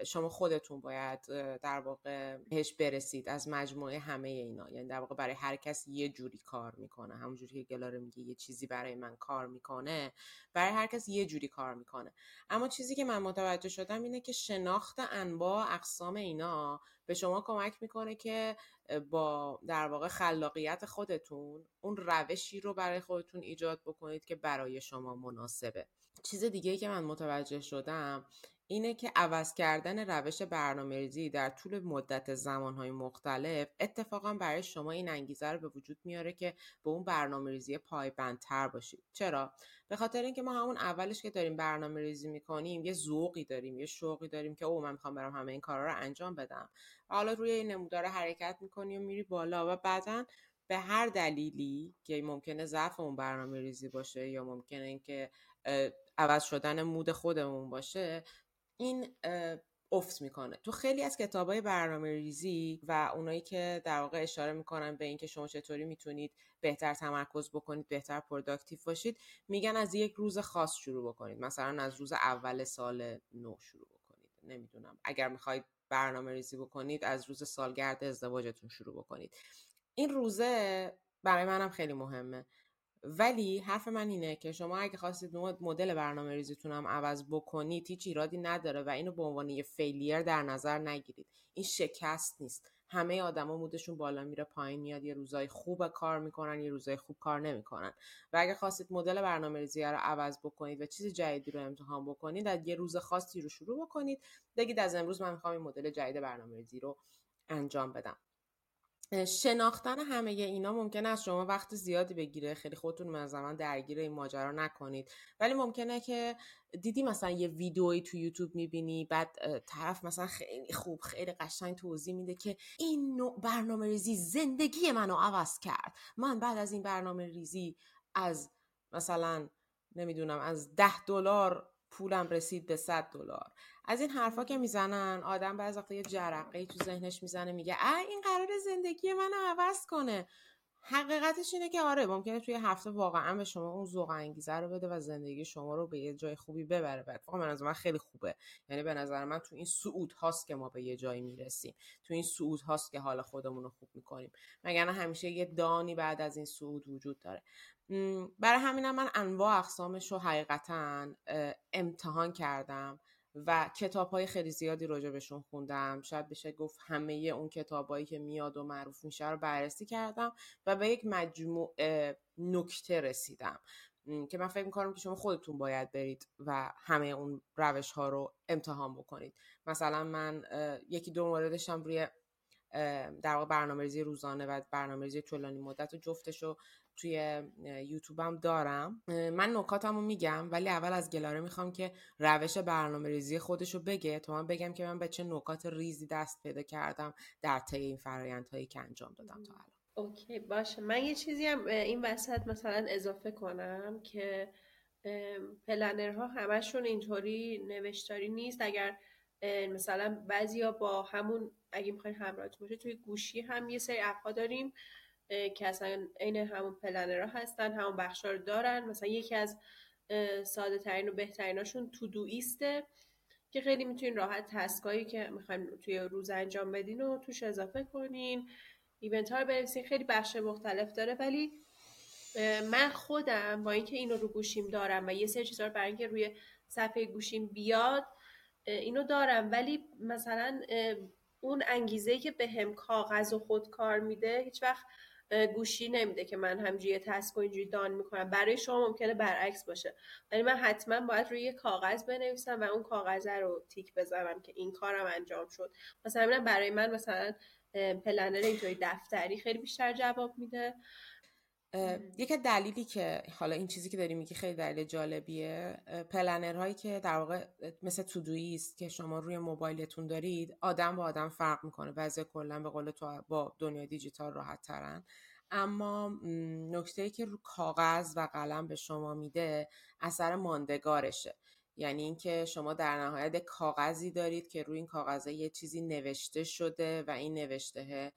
S2: شما خودتون باید در واقع بهش برسید از مجموعه همه اینا. یعنی در واقع برای هر کس یه جوری کار می‌کنه. همونجوری که گلاره میگه یه چیزی برای من کار می‌کنه برای هر کس یه جوری کار می‌کنه. اما چیزی که من متوجه شدم اینه که شناخت انواع اقسام اینا به شما کمک می‌کنه که با در واقع خلاقیت خودتون اون روشی رو برای خودتون ایجاد بکنید که برای شما مناسبه. چیز دیگه که من متوجه شدم اینه که عوض کردن روش برنامه‌ریزی در طول مدت زمانهای مختلف اتفاقا برای شما این انگیزه رو به وجود میاره که به اون برنامه‌ریزی پایبندتر باشید. چرا؟ به خاطر اینکه ما همون اولش که داریم برنامه ریزی می‌کنیم یه ذوقی داریم یه شوقی داریم که او من می‌خوام برم همه این کارا رو انجام بدم. و حالا روی این نمودار حرکت می‌کنی و میری بالا و بعدا به هر دلیلی که ممکنه ضعف اون برنامه ریزی باشه یا ممکنه اینکه عوض شدن mood خودمون باشه این افت می‌کنه. تو خیلی از کتاب های برنامه ریزی و اونایی که در واقع اشاره می‌کنن به اینکه شما چطوری می‌تونید بهتر تمرکز بکنید بهتر productive باشید میگن از یک روز خاص شروع بکنید. مثلا از روز اول سال نو شروع بکنید. نمی‌دونم. اگر می‌خواید برنامه ریزی بکنید از روز سالگرد ازدواجتون شروع بکنید. این روزه برای منم خیلی مهمه. ولی حرف من اینه که شما اگه خواستید مدل برنامه ریزیتون هم عوض بکنید هیچ ایرادی نداره و اینو به عنوان یه فیلیر در نظر نگیرید. این شکست نیست. همه آدما مودشون بالا میره پایین میاد یه روزای خوب کار می‌کنن یه روزای خوب کار نمی‌کنن. و اگه خواستید مدل برنامه ریزی رو عوض بکنید و چیز جدیدی رو امتحان بکنید از یه روز خاصی رو شروع بکنید. بگید از امروز من می‌خوام این مدل جدید برنامه ریزی رو انجام بدم. شناختن همه اینا ممکنه از شما وقت زیادی بگیره. خیلی خودتون من زمان درگیر این ماجرا نکنید. ولی ممکنه که دیدی مثلا یه ویدئویی تو یوتیوب می‌بینی بعد طرف مثلا خیلی خوب خیلی قشنگ توضیح میده که این نوع برنامه ریزی زندگی منو عوض کرد. من بعد از این برنامه ریزی از مثلا نمی‌دونم از ده دلار پولم رسید به 100 دلار. از این حرفا که می‌زنن آدم بعضی وقتا یه جرقه تو ذهنش می‌زنه میگه اه این قرار زندگی من عوض کنه. حقیقتش اینه که آره ممکنه توی هفته واقعا به شما اون ذوق انگیزه رو بده و زندگی شما رو به یه جای خوبی ببره. بعد واقعا من از من خیلی خوبه. یعنی به نظر من تو این صعود هاست که ما به یه جایی می‌رسیم. تو این صعود هاست که حال خودمون رو خوب می‌کنیم. مگر همیشه یه دانی بعد از این صعود وجود داره. برای همینم من انواع اقسامش رو حقیقتا امتحان کردم. و کتاب های خیلی زیادی راجع خوندم. شاید بشه گفت همه اون کتابایی که میاد و معروف میشه رو بررسی کردم و به یک مجموع نکته رسیدم. که من فکر می‌کنم که شما خودتون باید برید و همه اون روش ها رو امتحان بکنید. مثلا من یکی دو موردش هم روی در واقع برنامه‌ریزی روزانه و برنامه‌ریزی طولانی مدت و جفتش رو توی یوتیوبم دارم. من نکاتم رو میگم ولی اول از گلاره می‌خوام که روش برنامه ریزی خودش بگه. تا من بگم که من به چه نکات ریزی دست پیدا کردم در طی این فرایندهایی که انجام دادم تا الان.
S1: اوکی باشه. من یه چیزی هم این وسط مثلا اضافه کنم که پلنرها همشون اینطوری نوشتاری نیست. اگر مثلا بعضیا با همون اگه می‌خواین همراهتون باشه توی گوشی هم یه سری اپها داریم. که اصلا عین همون پلنرها هستن همون بخشا رو دارن. مثلا یکی از ساده ترین و بهتریناشون تو دویسته که خیلی می‌تونین راحت تسکایی که می‌خواین توی روز انجام بدین و توش اضافه کنین. ایونت ها رو بنویسین خیلی بخش مختلف داره. ولی من خودم با اینکه اینو رو گوشیم دارم و یه سری چیزا رو برای اینکه روی صفحه گوشیم بیاد اینو دارم. ولی مثلا اون انگیزه که به هم کاغذ و خود کار میده هیچ وقت گوشی نمیده که من همجوری تسک و اینجوری دان می‌کنم. برای شما ممکنه برعکس باشه. ولی من حتما باید روی کاغذ بنویسم و اون کاغذ رو تیک بزنم که این کارم انجام شد. مثلا برای من مثلا پلنر اینطوری دفتری خیلی بیشتر جواب میده.
S2: یک دلیلی که حالا این چیزی که داری میگی خیلی دلیل جالبیه پلنرهایی که در واقع مثل تودویی است که شما روی موبایلتون دارید آدم با آدم فرق می‌کنه. بعضی کلا به قول تو با دنیای دیجیتال راحت ترن. اما نکته که رو کاغذ و قلم به شما میده اثر ماندگارشه. یعنی اینکه شما در نهایت کاغذی دارید که روی این کاغذه یه چیزی نوشته شده و این نوشته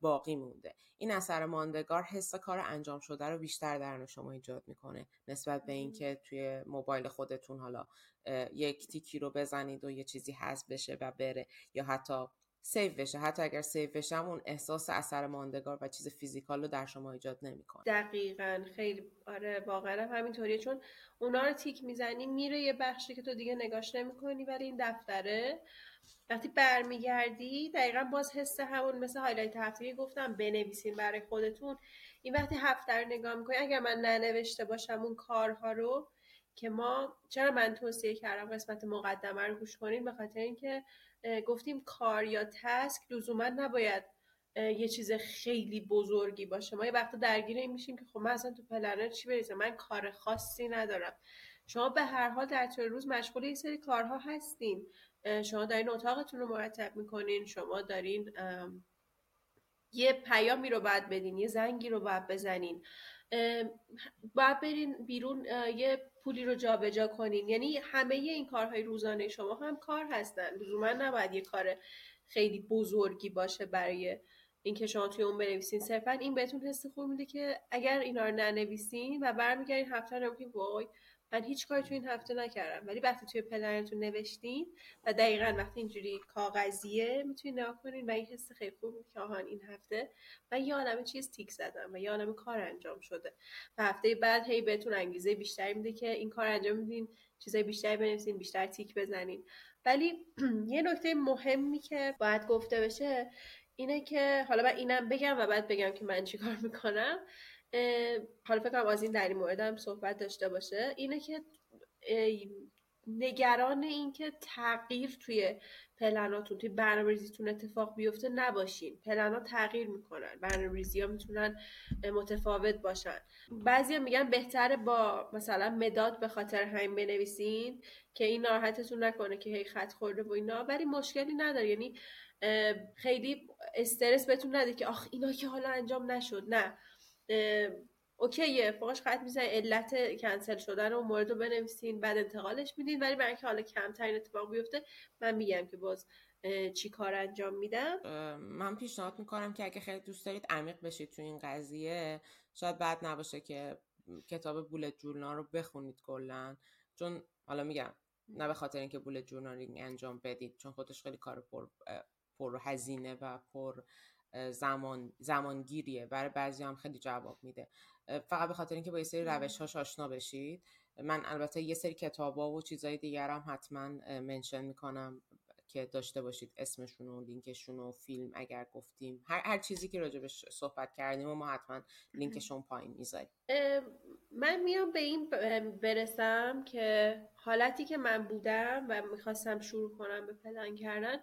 S2: باقی مونده. این اثر ماندگار حس کار انجام شده رو بیشتر در شما ایجاد می‌کنه نسبت به اینکه توی موبایل خودتون حالا یک تیکی رو بزنید و یه چیزی حذف بشه و بره یا حتی save بشه. حتی اگر save بشه اون احساس اثر ماندگار و چیز physical رو در شما ایجاد نمی‌کنه.
S1: دقیقا. خیلی. آره واقعا همینطوریه. چون اونا رو تیک می‌زنی میره یه بخشی که تو دیگه نگاش نمی‌کنی ولی این دفتره. وقتی برمیگردی دقیقا باز حس همون مثل highlight هفته گفتم بنویسین برای خودتون. این وقتی هفته رو نگاه می‌کنی اگر من ننوشته باشم اون کارها رو که ما چرا من توصیه کردم قسمت مقدمه رو گوش کنین به خاطر اینکه گفتیم کار یا تسک لزوما نباید یه چیز خیلی بزرگی باشه. ما یه وقت درگیر این میشیم که خب من اصلا تو پلنر چی بریزم من کار خاصی ندارم. شما به هر حال در طول روز مشغول یه سری کارها هستین. شما دارین اتاقتون رو مرتب می‌کنین. شما دارین یه پیامی رو باید بدین یه زنگی رو باید بزنین. باید برین بیرون یه پولی رو جابجا جا کنین. یعنی همه این کارهای روزانه شما هم کار هستن. لزوما نباید یه کار خیلی بزرگی باشه برای اینکه شما توی اون بنویسین. صرفا این بهتون حس خوب میده که اگر اینا رو ننویسین و برمیگردین هفته رو وای من هیچ کاری تو این هفته نکردم. ولی وقتی توی پلنتون نوشتین و دقیقا وقتی اینجوری کاغذیه می‌تونین نگاه کنین و این حس خیلی خوب که آهان این هفته من یه عالم چیز تیک زدم و یه عالم کار انجام شده و هفته بعد هی بهتون انگیزه بیشتری میده که این کار انجام میدین چیزای بیشتری بنویسین بیشتر تیک بزنین. ولی یه نکته مهمی که باید گفته بشه اینه که حالا من اینم بگم و بعد بگم که من چیکار می‌کنم. حالا فکرم از این در این مورد هم صحبت داشته باشه. اینه که نگران این که تغییر توی پلناتون توی برنامه‌ریزیتون اتفاق بیفته نباشین. پلنا تغییر می‌کنن. برنامه‌ریزی ها می‌تونن متفاوت باشن. بعضی میگن بهتره با مثلا مداد به خاطر همین بنویسین که این ناراحتتون نکنه که هی خط خورده و اینا. ولی مشکلی نداره. یعنی خیلی استرس بهتون نده که آخ اینا که حالا انجام نشد. نه. اوکیه فوقش خط می‌زنی علت کنسل شدن و مورد رو بنویسین بعد انتقالش میدین. ولی برای اینکه حالا کمترین اتفاق بیفته من میگم که باز چی کار انجام میدم؟
S2: من پیشنهاد می‌کنم که اگه خیلی دوست دارید عمیق بشید تو این قضیه. شاید بعد نباشه که کتاب بولت جورنال رو بخونید کلا. چون حالا میگم نه به خاطر اینکه بولت جورنالینگ انجام بدید چون خودش خیلی کار پر پر هزینه و پر زمان زمانگیریه. برای بعضی هم خیلی جواب میده. فقط به خاطر اینکه با یه سری روش هاش آشنا بشید من البته یه سری کتابا و چیزای دیگر هم حتما منشن می‌کنم که داشته باشید. اسمشون و لینکشون و فیلم اگر گفتیم. هر, هر چیزی که راجبش صحبت کردیم و ما حتما لینکشون پایین می‌ذاریم.
S1: من میام به این برسم که حالتی که من بودم و می‌خواستم شروع کنم به پلان کردن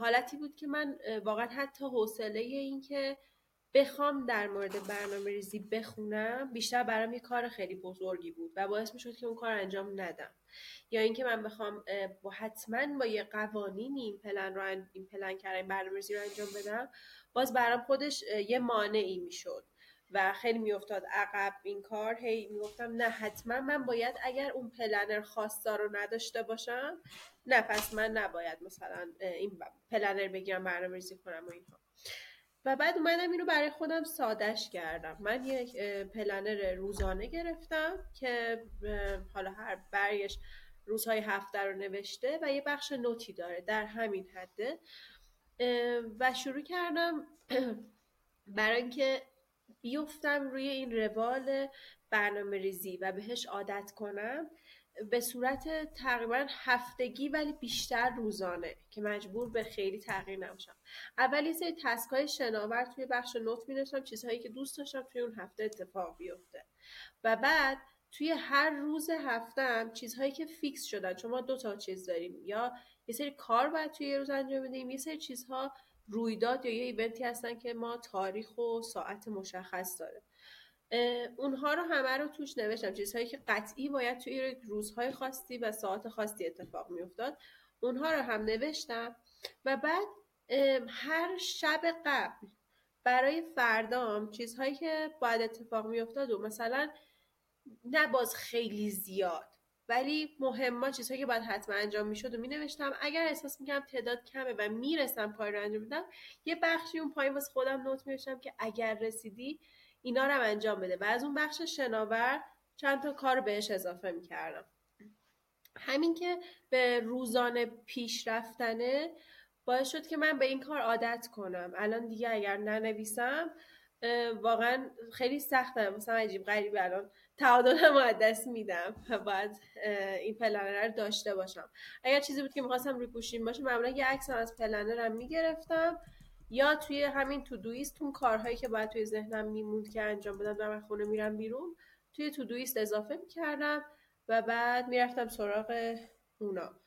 S1: حالتی بود که من واقعا حتی حوصله این که بخوام در مورد برنامه ریزی بخونم بیشتر برام یه کار خیلی بزرگی بود و باعث می شد که اون کار انجام ندم. یا اینکه من بخوام با حتما با یه قوانینی این پلن رو این پلن کردن برنامه ریزی رو انجام بدم باز برام خودش یه مانعی می‌شد. و خیلی میافتاد عقب این کار. هی می‌گفتم نه حتما من باید اگر اون پلنر خواستا رو نداشته باشم نه پس من نباید مثلا این پلنر بگیرم برنامه ریزی کنم و اینها. و بعد اومدم اینو برای خودم سادش کردم. من یک پلنر روزانه گرفتم که حالا هر برگش روزهای هفته رو نوشته و یه بخش نوتی داره در همین حده. و شروع کردم برای اینکه بیفتم روی این روال برنامه ریزی و بهش عادت کنم به صورت تقریبا هفتگی ولی بیشتر روزانه که مجبور به خیلی تغییر نمشم اول یه سری تسکای شناور توی بخش نوت می چیزهایی که دوست داشتم توی اون هفته اتفاق بیفته. و بعد توی هر روز هفتم چیزهایی که فیکس شدن چون ما دو تا چیز داریم یا یه سری کار باید توی یه روز انجام بدیم یه سری چیزها رویداد یا یه ایونتی هستن که ما تاریخ و ساعت مشخص داره. اونها رو همه رو توش نوشتم. چیزهایی که قطعی باید توی روزهای خاصی و ساعت خاصی اتفاق میافتاد اونها رو هم نوشتم. و بعد هر شب قبل برای فردام چیزهایی که باید اتفاق میافتاد و مثلا نه باز خیلی زیاد ولی مهما چیزهایی که باید حتما انجام می‌شد و می نوشتم اگر احساس می‌کنم تعداد کمه و می‌رسم کار رو انجام بدم یه بخشی اون پایین واسه خودم نوت می که اگر رسیدی اینا رو انجام بده. و از اون بخش شناور چند تا کار بهش اضافه می‌کردم. همین که به روزانه پیش رفتنه باعث شد که من به این کار عادت کنم. الان دیگه اگر ننویسم واقعا خیلی سخته مثلا عجیب غریب الان تعادلم از دست میدم و باید این پلنر رو داشته باشم. اگر چیزی بود که می‌خواستم روی گوشیم باشه معمولا یه عکس از پلنرم می‌گرفتم. یا توی همین تو دویست اون کارهایی که باید توی ذهنم میموند که انجام بدم در خونه میرم بیرون توی to-do list اضافه می‌کردم و بعد می‌رفتم سراغ اونا.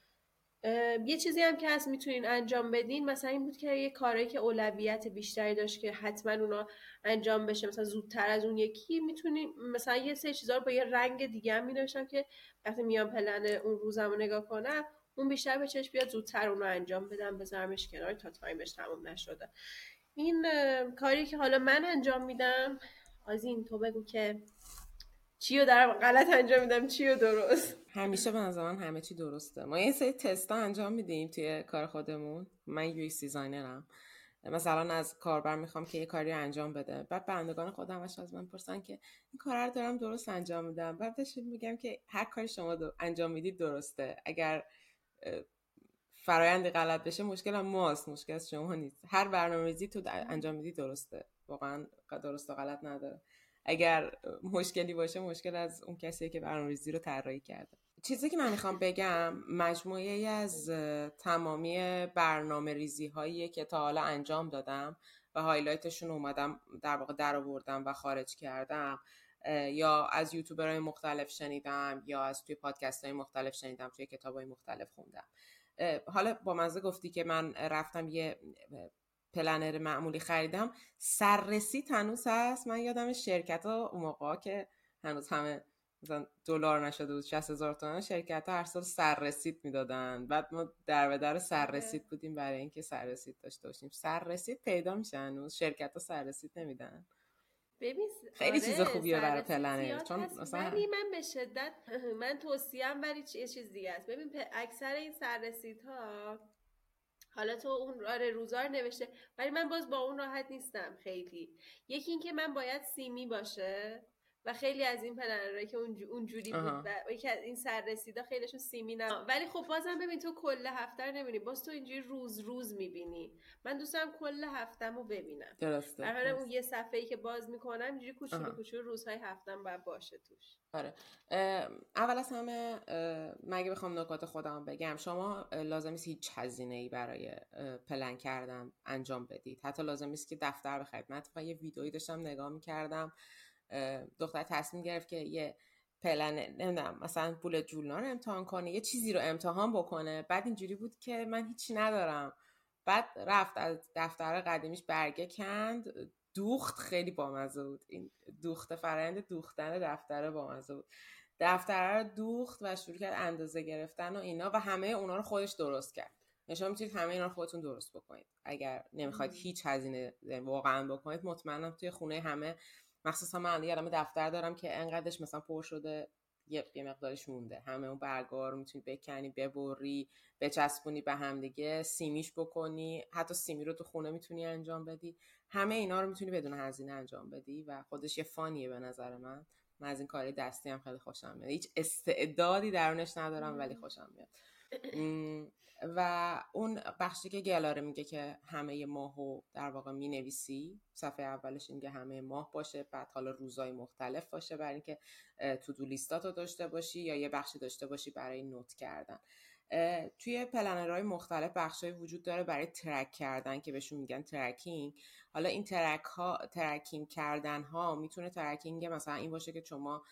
S1: یه چیزی هم که هست می‌تونین انجام بدین مثلا این بود که یه کاری که اولویت بیشتری داشت که حتما اونا انجام بشه مثلا زودتر از اون یکی می‌تونین مثلا یه سری چیزا رو با یه رنگ دیگه هم میذاشتم که وقتی میام پلن اون روزم رو نگاه کنم اون بیشتر به چشم بیاد زودتر اون رو انجام بدم بذارمش کنار تا time ش تموم نشده. این کاری که حالا من انجام میدم این تو بگو که چی رو دارم غلط انجام میدم چی رو درست؟
S2: همیشه به نظر همه چی درسته. ما یه سری تستا انجام میدیم توی کار خودمون. من یو دیزاینرم مثلا از کاربر می‌خوام که یه کاری انجام بده. بعد بندگان خودم از من پرسن که این کار رو دارم درست انجام میدم. بعدش میگم که هر کاری شما انجام می‌دید درسته. اگر فرایند غلط بشه مشکل هم ماست. مشکل شما نیست. هر برنامه‌ریزی تو انجام میدی درسته. واقعا درست و غلط نداره. اگر مشکلی باشه مشکل از اون کسی که برنامه‌ریزی رو طراحی کرده. چیزی که من می‌خوام بگم مجموعه از تمامی برنامه ریزی هایی که تا حالا انجام دادم و هایلایتشون اومدم در واقع در آوردم و خارج کردم یا از یوتیوبرهای مختلف شنیدم یا از توی پادکست های مختلف شنیدم توی کتاب های مختلف خوندم. حالا با مزه گفتی که من رفتم یه پلنر معمولی خریدم سررسی هنوز هست. من یادم شرکت ها اون موقع که هنوز همه مثلا دلار نشده بود 60 هزار تومن شرکت ها هر سال سررسید می‌دادن. بعد ما در به در سررسید آره. بودیم برای اینکه سررسید داشته باشیم. سررسید پیدا میشه هنوز. شرکت ها سررسید نمیدن.
S1: ببین
S2: خیلی آره چیز خوبیه برای پلنر. چون مثلا
S1: ولی من به شدت من توصیم ولی چه چیز دیگه است. ببین اکثر این سررسیدها حالا تو اون آره روزار نوشته. ولی من باز با اون راحت نیستم خیلی. یکی اینکه من باید سیمی باشه. و خیلی از این پلنرهایی که اونجوری بود و یکی از این سررسیدا خیلیشون سیمی نه ولی خب بازم ببین تو کل هفته رو نمی‌بینی. باز تو اینجوری روز روز می‌بینی. من دوست دارم کل هفتم رو ببینم.
S2: درسته.
S1: در اون یه صفحه ای که باز می‌کنم اینجوری کوچولو کوچولو روزهای هفتم باید باشه توش.
S2: آره. اول از همه مگه بخوام نکات خودم بگم شما لازم نیست هیچ هزینه ای برای پلن کردن انجام بدید. حتی لازم نیست که دفتر بخرید. من یه ویدئویی داشتم نگاه می‌کردم. دختر تصمیم گرفت که یه پلن نمی‌دونم مثلا پول جولنا رو امتحان کنه یه چیزی رو امتحان بکنه. بعد اینجوری بود که من هیچی ندارم. بعد رفت از دفتر قدیمیش برگه کند دوخت خیلی بامزه بود. این دوخت فرند دوختن دفتر بامزه بود. دفتر رو دوخت و شروع کرد اندازه گرفتن و اینا و همه اونا رو خودش درست کرد. شما می‌تونید همه اینا رو خودتون درست بکنید. اگر نمی‌خواید هیچ هزینه واقعا بکنید مطمئنم توی خونه همه مخصوصا من یادم دفتر دارم که انقدرش مثلا پر شده یه, یه مقدارش مونده. همه اون برگا رو می‌تونی بکنی ببری بچسبونی به هم دیگه سیمیش بکنی. حتی سیمی رو تو خونه می‌تونی انجام بدی. همه اینا رو می‌تونی بدون هزینه انجام بدی و خودش یه فانیه به نظر من. من از این کاری دستی هم خیلی خوشم میاد. هیچ استعدادی درونش ندارم ولی خوشم میاد. و اون بخشی که گلاره میگه که همه ماهو در واقع می نویسی صفحه اولش اینکه همه ماه باشه بعد حالا روزای مختلف باشه برای اینکه تو دو لیستات داشته باشی یا یه بخشی داشته باشی برای نوت کردن. توی پلنرهای مختلف بخشای وجود داره برای ترک کردن که بهشون میگن ترکینگ حالا این track ها tracking کردن ها می‌تونه tracking مثلا این باشه که شما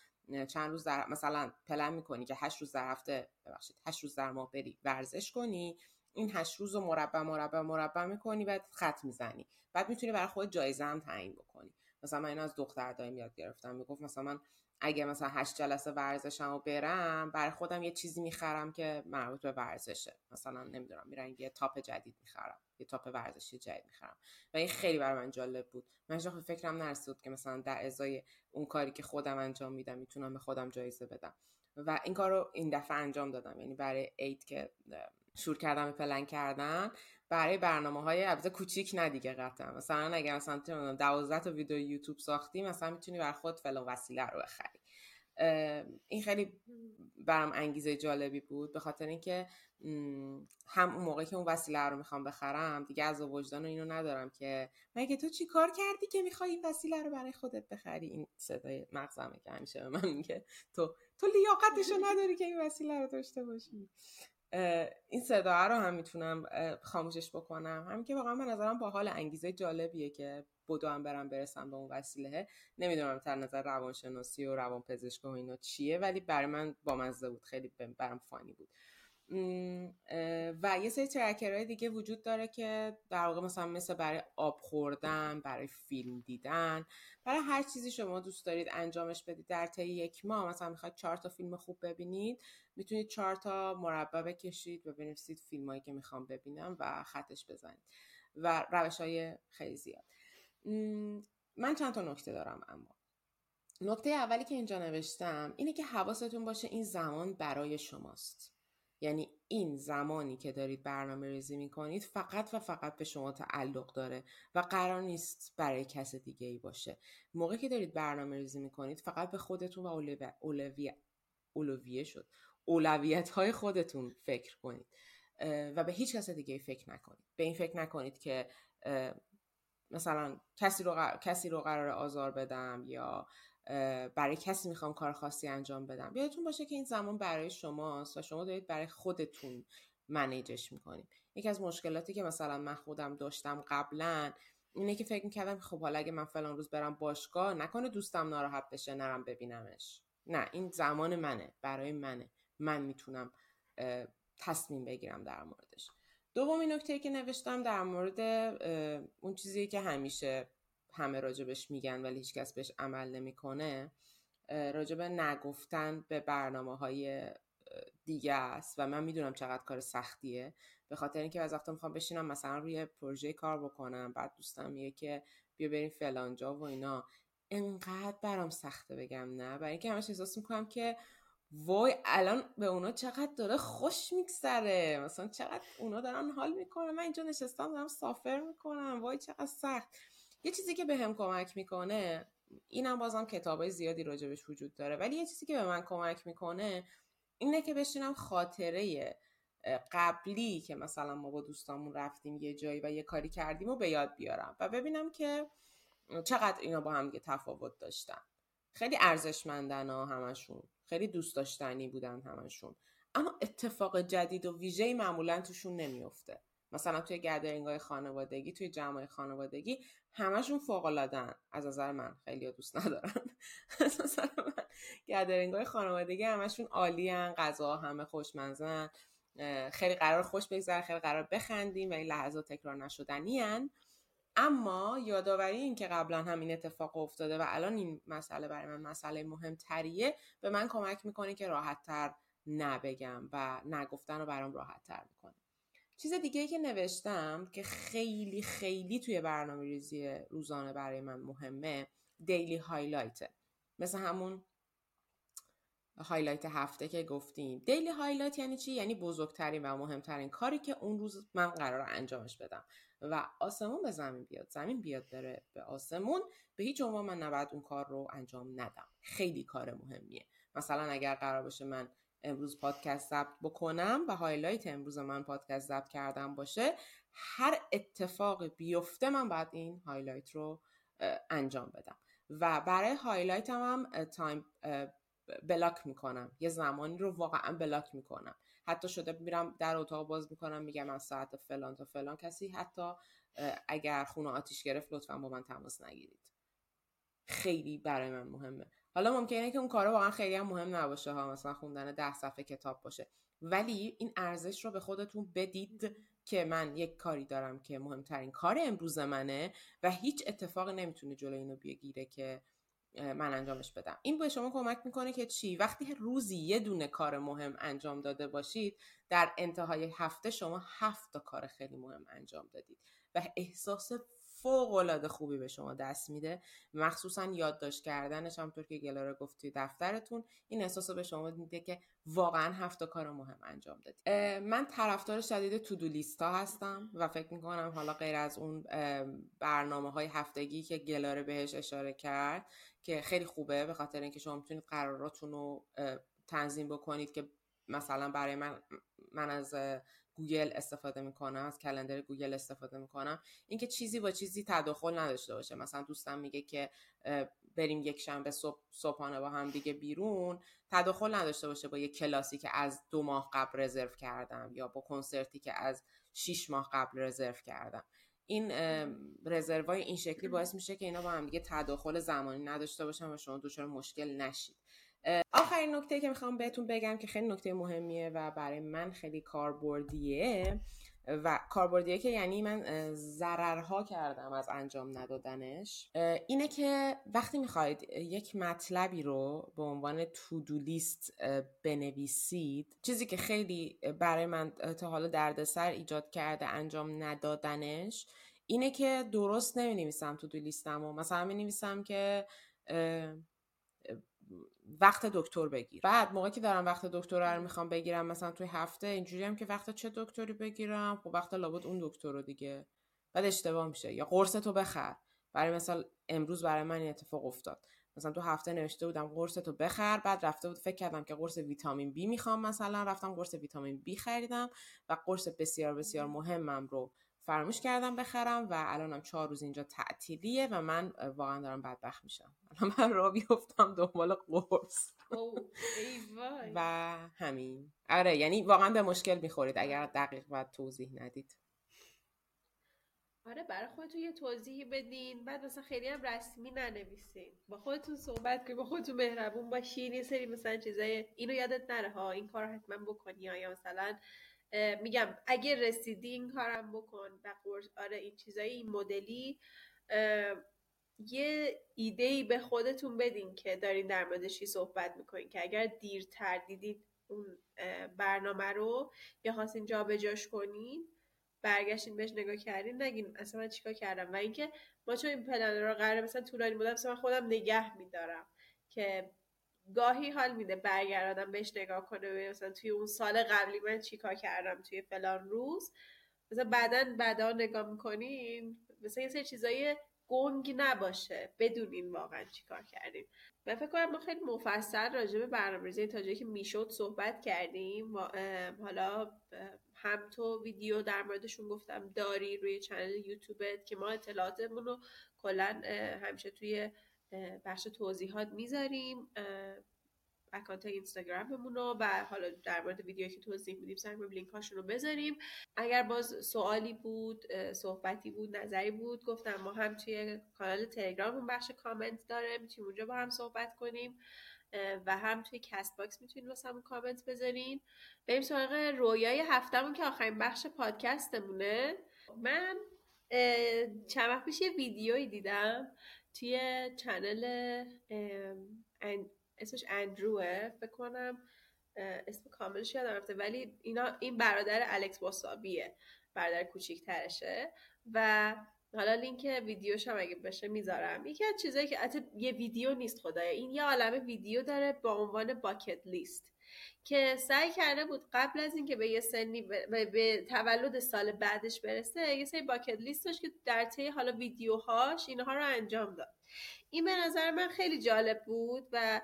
S2: چند روز در مثلا پلن می‌کنی که هشت روز در هفته ببخشید هشت روز در ماه بری ورزش کنی این هشت روز رو مربع مربع مربع می‌کنی بعد خط می‌زنی. بعد می‌تونی برای خودت جایزه هم تعیین بکنی. مثلا من اینو از دختر داییم یاد گرفتم. می‌گفت مثلا من اگه مثلا هشت جلسه ورزشم رو برم برای خودم یه چیزی می‌خرم که مربوط به ورزشه. مثلا نمی‌دونم میرن یه تاپ جدید می‌خرم. یه تاپ ورزشی جدید می‌خرم. و این خیلی برای من جالب بود. من به فکرم نرسید که مثلا در ازای اون کاری که خودم انجام میدم می‌تونم به خودم جایزه بدم. و این کار رو این دفعه انجام دادم. یعنی برای اید که شور کردم پلن کردن برای برنامه های البته کوچیک نه دیگه قطعا. مثلا اگر مثلا 12 تا ویدیو یوتیوب ساختی مثلا می‌تونی بر خود فلان وسیله رو بخری. این خیلی برام انگیزه جالبی بود. به خاطر اینکه هم اون موقعی که اون وسیله رو می‌خوام بخرم دیگه از وجدان اینو ندارم که مگه تو چی کار کردی که می‌خوای این وسیله رو برای خودت بخری؟ این صدای مغزمه که همیشه به من میگه. تو تو لیاقتشو نداری که این وسیله رو داشته باشی. این صدا رو هم می‌تونم خاموشش بکنم. همین که واقعا من نظرم با حال انگیزه جالبیه که بدو هم برم برسم به اون وسیله. نمی‌دونم تر نظر روانشناسی و روانپزشک و اینا چیه ولی برای من بامزه بود. خیلی برام فانی بود. و یه سری ترکرهای دیگه وجود داره که در واقع مثلا مثل برای آب خوردن برای فیلم دیدن برای هر چیزی شما دوست دارید انجامش بدید. در طی یک ماه مثلا می‌خواید چهار تا فیلم خوب ببینید می‌تونید چهار تا مربع بکشید و بنویسید فیلم هایی که می‌خوام ببینم و خطش بزنید. و روش های خیلی زیاد. من چند تا نکته دارم اما. نکته اولی که اینجا نوشتم اینه که حواستون باشه این زمان برای شماست. یعنی این زمانی که دارید برنامه ریزی می کنید فقط و فقط به شما تعلق داره و قرار نیست برای کس دیگه ای باشه. موقعی که دارید برنامه ریزی می کنید فقط به خودتون و اولویه, اولویه شد. اولویت های خودتون فکر کنید و به هیچ کس دیگه ای فکر نکنید. به این فکر نکنید که مثلا کسی رو, کسی رو قرار آزار بدم یا برای کسی می‌خوام کار خاصی انجام بدم. یادتون باشه که این زمان برای شماست و شما دارید برای خودتون منیجش می‌کنید. یکی از مشکلاتی که مثلا من خودم داشتم قبلا اینه که فکر می‌کردم خب حالا اگه من فلان روز برم باشگاه نکنه دوستم ناراحت بشه نرم ببینمش. نه این زمان منه برای منه. من می‌تونم تصمیم بگیرم در موردش. دومی نکته که نوشتم در مورد اون چیزی که همیشه همه راجبش میگن ولی هیچکس بهش عمل نمی‌کنه راجب نگفتن به برنامه های دیگه است و من می‌دونم چقدر کار سختیه. به خاطر اینکه از وقتا می‌خوام بشینم مثلا روی پروژه کار بکنم بعد دوستم میگه که بیا بریم فلانجا و اینا. انقدر برام سخته بگم نه. برای اینکه همش احساس می‌کنم که وای الان به اونا چقدر داره خوش میگذره. مثلا چقدر اونا دارن حال می‌کنن. من اینجا نشستم دارم سافر می‌کنم. وای چقدر سخت. یه چیزی که به هم کمک می‌کنه اینم بازم کتابای زیادی راجبش وجود داره. ولی یه چیزی که به من کمک می‌کنه اینه که بشینم خاطره قبلی که مثلا ما با دوستامون رفتیم یه جایی و یه کاری کردیم و به یاد بیارم و ببینم که چقدر اینا با هم تفاوت داشتن. خیلی ارزشمندن ها همشون. خیلی دوست داشتنی بودن همشون. اما اتفاق جدید و ویژه‌ای معمولا توشون نمیفته مثلا توی گدرینگ های خانوادگی توی جمع خانوادگی همشون فوق از نظر من خیلی دوست ندارن. از نظر من گدرینگ های خانوادگی همشون عالی غذا همه خوشمزن خیلی قرار خوش بگذره خیلی قرار بخندیم و این لحظات تکرار نشدنی هن. اما یادآوری این که قبلا هم این اتفاق افتاده و الان این مسئله برای من مسئله مهمتریه به من کمک می‌کنه که راحتتر نه بگم و نه گفتن رو برام راحتتر می‌کنه. چیز دیگه ای که نوشتم که خیلی خیلی توی برنامه ریزی روزانه برای من مهمه daily highlight ه مثل همون highlight هفته که گفتیم. daily highlight یعنی چی؟ یعنی بزرگترین و مهمترین کاری که اون روز من قراره انجامش بدم. و آسمون به زمین بیاد. زمین بیاد بره به آسمون. به هیچ عنوان من نباید اون کار رو انجام ندم. خیلی کار مهمیه. مثلا اگر قرار باشه من امروز پادکست ضبط بکنم و highlight امروز من پادکست ضبط کردم باشه هر اتفاق بیفته من باید این highlight رو انجام بدم. و برای highlight هم, هم time block می‌کنم. یه زمانی رو واقعا block می‌کنم. حتی شده میرم در اتاق باز می‌کنم میگم از ساعت فلان تا فلان. کسی حتی اگر خونه آتیش گرفت لطفا با من تماس نگیرید. خیلی برای من مهمه. حالا ممکنه که اون کارا واقعا خیلی هم مهم نباشه ها مثلا خوندن ده صفحه کتاب باشه. ولی این ارزش رو به خودتون بدید که من یک کاری دارم که مهمترین کار امروز منه و هیچ اتفاقی نمی‌تونه جلوی اینو بگیره که من انجامش بدم. این به شما کمک می‌کنه که چی؟ وقتی روزی یه دونه کار مهم انجام داده باشید در انتهای هفته شما هفت تا کار خیلی مهم انجام دادید و احساس فوق العاده خوبی به شما دست میده. مخصوصا یادداشت کردنش همطور که گلاره گفت توی دفترتون این احساس به شما میده که واقعا هفت کار مهم انجام دادید من طرفدار شدید تودو لیستا هستم و فکر می‌کنم حالا غیر از اون برنامه های هفتگی که گلاره بهش اشاره کرد که خیلی خوبه به خاطر اینکه شما می‌تونید قراراتون رو تنظیم بکنید که مثلا برای من من از گوگل استفاده می‌کنم از calendar گوگل استفاده می‌کنم. اینکه چیزی با چیزی تداخل نداشته باشه. مثلا دوستم میگه که بریم یک شنبه صبح صبحانه با هم دیگه بیرون. تداخل نداشته باشه با یک کلاسی که از دو ماه قبل رزرو کردم یا با کنسرتی که از شیش ماه قبل رزرو کردم. این رزروای این شکلی باعث میشه که اینا با هم دیگه تداخل زمانی نداشته باشن و شما دچار مشکل نشید. آخرین نکته که می‌خوام بهتون بگم که خیلی نکته مهمیه و برای من خیلی کاربردیه و کاربردیه که یعنی من ضررها کردم از انجام ندادنش اینه که وقتی می‌خواید یک مطلبی رو به عنوان تودو لیست بنویسید چیزی که خیلی برای من تا حالا دردسر ایجاد کرده انجام ندادنش اینه که درست نمی نویسم تودو لیستم و مثلا می نویسم که وقت دکتر بگیر. بعد موقعی که دارم وقت دکتر رو می‌خوام بگیرم مثلا توی هفته اینجوری هم که وقت چه دکتری بگیرم خب وقت لابد اون دکتر رو دیگه. بعد اشتباه میشه. یا قرص تو بخر. برای مثال امروز برای من این اتفاق افتاد. مثلا تو هفته نوشته بودم قرص تو بخر بعد رفته بود فکر کردم که قرص ویتامین بی می‌خوام مثلا. رفتم قرص ویتامین بی خریدم و قرص بسیار بسیار مهمم رو فراموش کردم بخرم و الانم چهار روز اینجا تعطیلیه و من واقعا دارم بدبخت میشم. الان من را بیفتم دنبال قرص. و همین. آره یعنی واقعا به مشکل می‌خورید اگر دقیق باید توضیح ندید.
S1: آره برای خودتون یه توضیحی بدین. بعد مثلا خیلی هم رسمی ننویسین. با خودتون صحبت کنید با خودتون مهربون باشین. یه سری مثلا چیزای اینو یادت نره ها این کار حتما بکنی یا مثلا میگم اگه رسیدی این کارم بکن و آره این چیزایی این مدلی یه ایده ای به خودتون بدین که دارین در موردش صحبت می‌کنین که اگر دیرتر دیدید اون برنامه رو یا خواستین جابجاش کنین برگشتین بهش نگاه کردین نگین اصلا من چیکار کردم؟ و اینکه ما چون این پلن رو قراره مثلا طولانی بودم مثلا خودم نگه میدارم که گاهی حال میده برگردم بهش نگاه کنه مثلا توی اون سال قبلی من چیکار کردم توی فلان روز. مثلا بعدا بعدا نگاه می‌کنین مثلا یه سری چیزای گنگ نباشه. بدونین واقعا چیکار کردیم من فکر کنم ما خیلی مفصل راجع به برنامه‌ریزی تا جایی که می‌شد صحبت کردیم. حالا هم تو ویدیو در موردشون گفتم داری روی channel یوتیوبت که ما اطلاعاتمون رو کلا همیشه توی بخش توضیحات می‌ذاریم اکانت اینستاگراممون رو و حالا در مورد ویدیویی که توضیح میدیم سعی لینک هاشون رو بذاریم. اگر باز سوالی بود صحبتی بود نظری بود گفتم ما هم توی کانال تلگراممون بخش کامنت داره می‌تونیم اونجا با هم صحبت کنیم و هم توی کست باکس می‌تونید واسه همون کامنت بذارین. بریم سراغ رویای هفتمون که آخرین بخش پادکستمونه. من چند وقت پیش یه ویدیویی دیدم. توی channel اسمش اندروه فکر کنم اسم کاملش یادم رفته. ولی اینا این برادر الکس باسابیه برادر کوچیکترشه. و حالا لینک ویدیوش هم اگه بشه می‌ذارم. یکی از چیزایی که حتی یه ویدیو نیست خدایا. این یه عالم ویدیو داره با عنوان bucket list که سعی کرده بود قبل از اینکه به یه سنی به, به تولد سال بعدش برسه یه سری باکت لیست داشت که در طی حالا ویدیوهاش اینها رو انجام داد. این به نظر من خیلی جالب بود و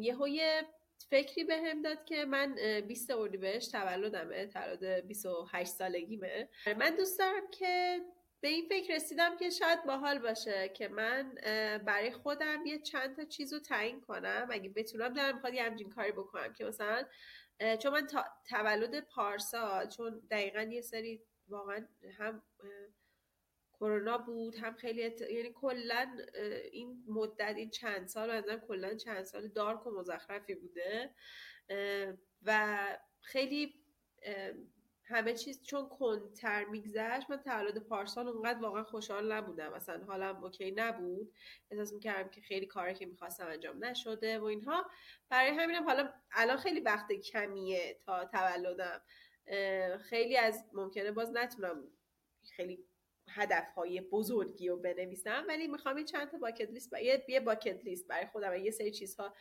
S1: یهو یه فکری به هم داد که من 20 اردیبهشت تولدمه تولد 28 سالگیمه. من دوست دارم که به این فکر رسیدم که شاید باحال باشه که من برای خودم یه چند تا چیز رو تعیین کنم. اگه بتونم دارم می‌خواد یه همچین کاری بکنم که مثلا چون من تولد پارسا چون دقیقا یه سری واقعا هم کرونا بود هم خیلی یعنی کلا این مدت این چند سال مثلا کلا چند سال دارک و مزخرفی بوده. و خیلی همه چیز چون کنتر میگذشت من تولد پارسال اونقدر واقعا خوشحال نبودم. مثلا حالم اوکی نبود. احساس می‌کردم که خیلی کاری که می‌خواستم انجام نشده و اینها. برای همینم حالا الان خیلی وقت کمیه تا تولدم. خیلی از ممکنه باز نتونم خیلی هدف های بزرگی رو بنویسم ولی می‌خوام یه چند تا باکت لیست با... یه باکت لیست برای خودم یه سری چیزها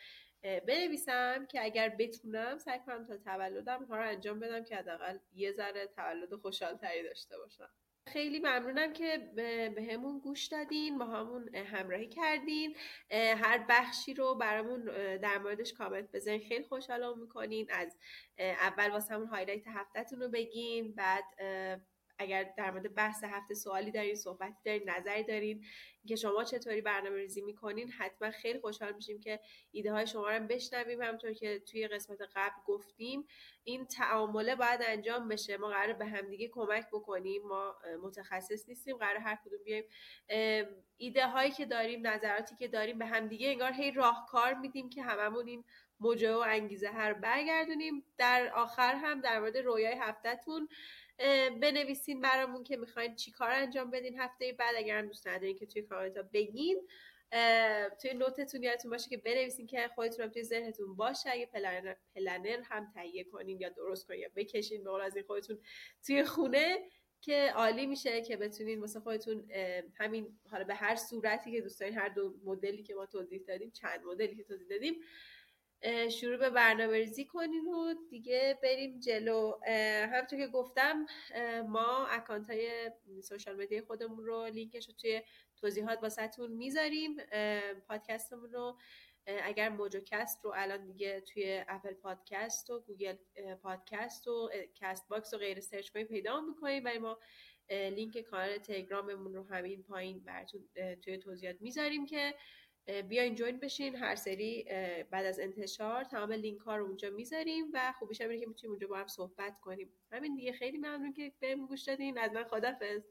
S1: بنویسم که اگر بتونم سعی کنم تا تولدم ها رو انجام بدم که حداقل یه ذره تولد خوشحال تری داشته باشم. خیلی ممنونم که به همون گوش دادین با همون همراهی کردین. هر بخشی رو برامون در موردش کامنت بزنین. خیلی خوشحالم می‌کنین. از اول واسه‌مون highlight هفته‌تون رو بگین بعد اگر در مورد بحث هفته سوالی دارین صحبتی دارین نظری دارین که شما چطوری برنامه ریزی می‌کنین حتما خیلی خوشحال میشیم که ایده های شما رو بشنویم. همونطور که توی قسمت قبل گفتیم این تعامله باید انجام بشه. ما قرار به همدیگه کمک بکنیم. ما متخصص نیستیم. قرار هر کدوم بیایم. ایده هایی که داریم نظراتی که داریم به همدیگه انگار هی راهکار میدیم که هممون این موجه و انگیزه هر برگردونیم. در آخر هم در مورد رویای هفتهتون بنویسین برامون که می‌خواین چی کار انجام بدین هفته بعد اگر دوست ندارین که توی کامنت ها بگین توی نوتتون یادتون باشه که بنویسین که خودتون هم توی ذهنتون باشه. اگه پلنر, پلنر هم تهیه کنین یا درست کنین یا بکشین به از این خودتون توی خونه که عالی میشه که بتونین واسه خودتون همین حالا به هر صورتی که دوست دارین هر دو مدلی که ما توضیح دادیم چند مدلی که توضیح دادیم شروع به برنامه ریزی کنین و دیگه بریم جلو. همونطور که گفتم ما account های social media خودمون رو لینکش رو توی توضیحات واسهتون می‌ذاریم. پادکستمون رو. اگر موجوکست رو الان دیگه توی اپل پادکست و گوگل پادکست و کست باکس و غیر سرچ کنید پیدا می‌کنین. ولی ما لینک کانال تلگراممون رو همین پایین براتون توی توضیحات می‌ذاریم که بیاین join بشین هر سری بعد از انتشار. تمام لینک ها رو اونجا می‌ذاریم و خوبیش هم که می‌تونیم اونجا با هم صحبت کنیم. همین دیگه. خیلی ممنون که بهم گوش دادین. از من خدافظ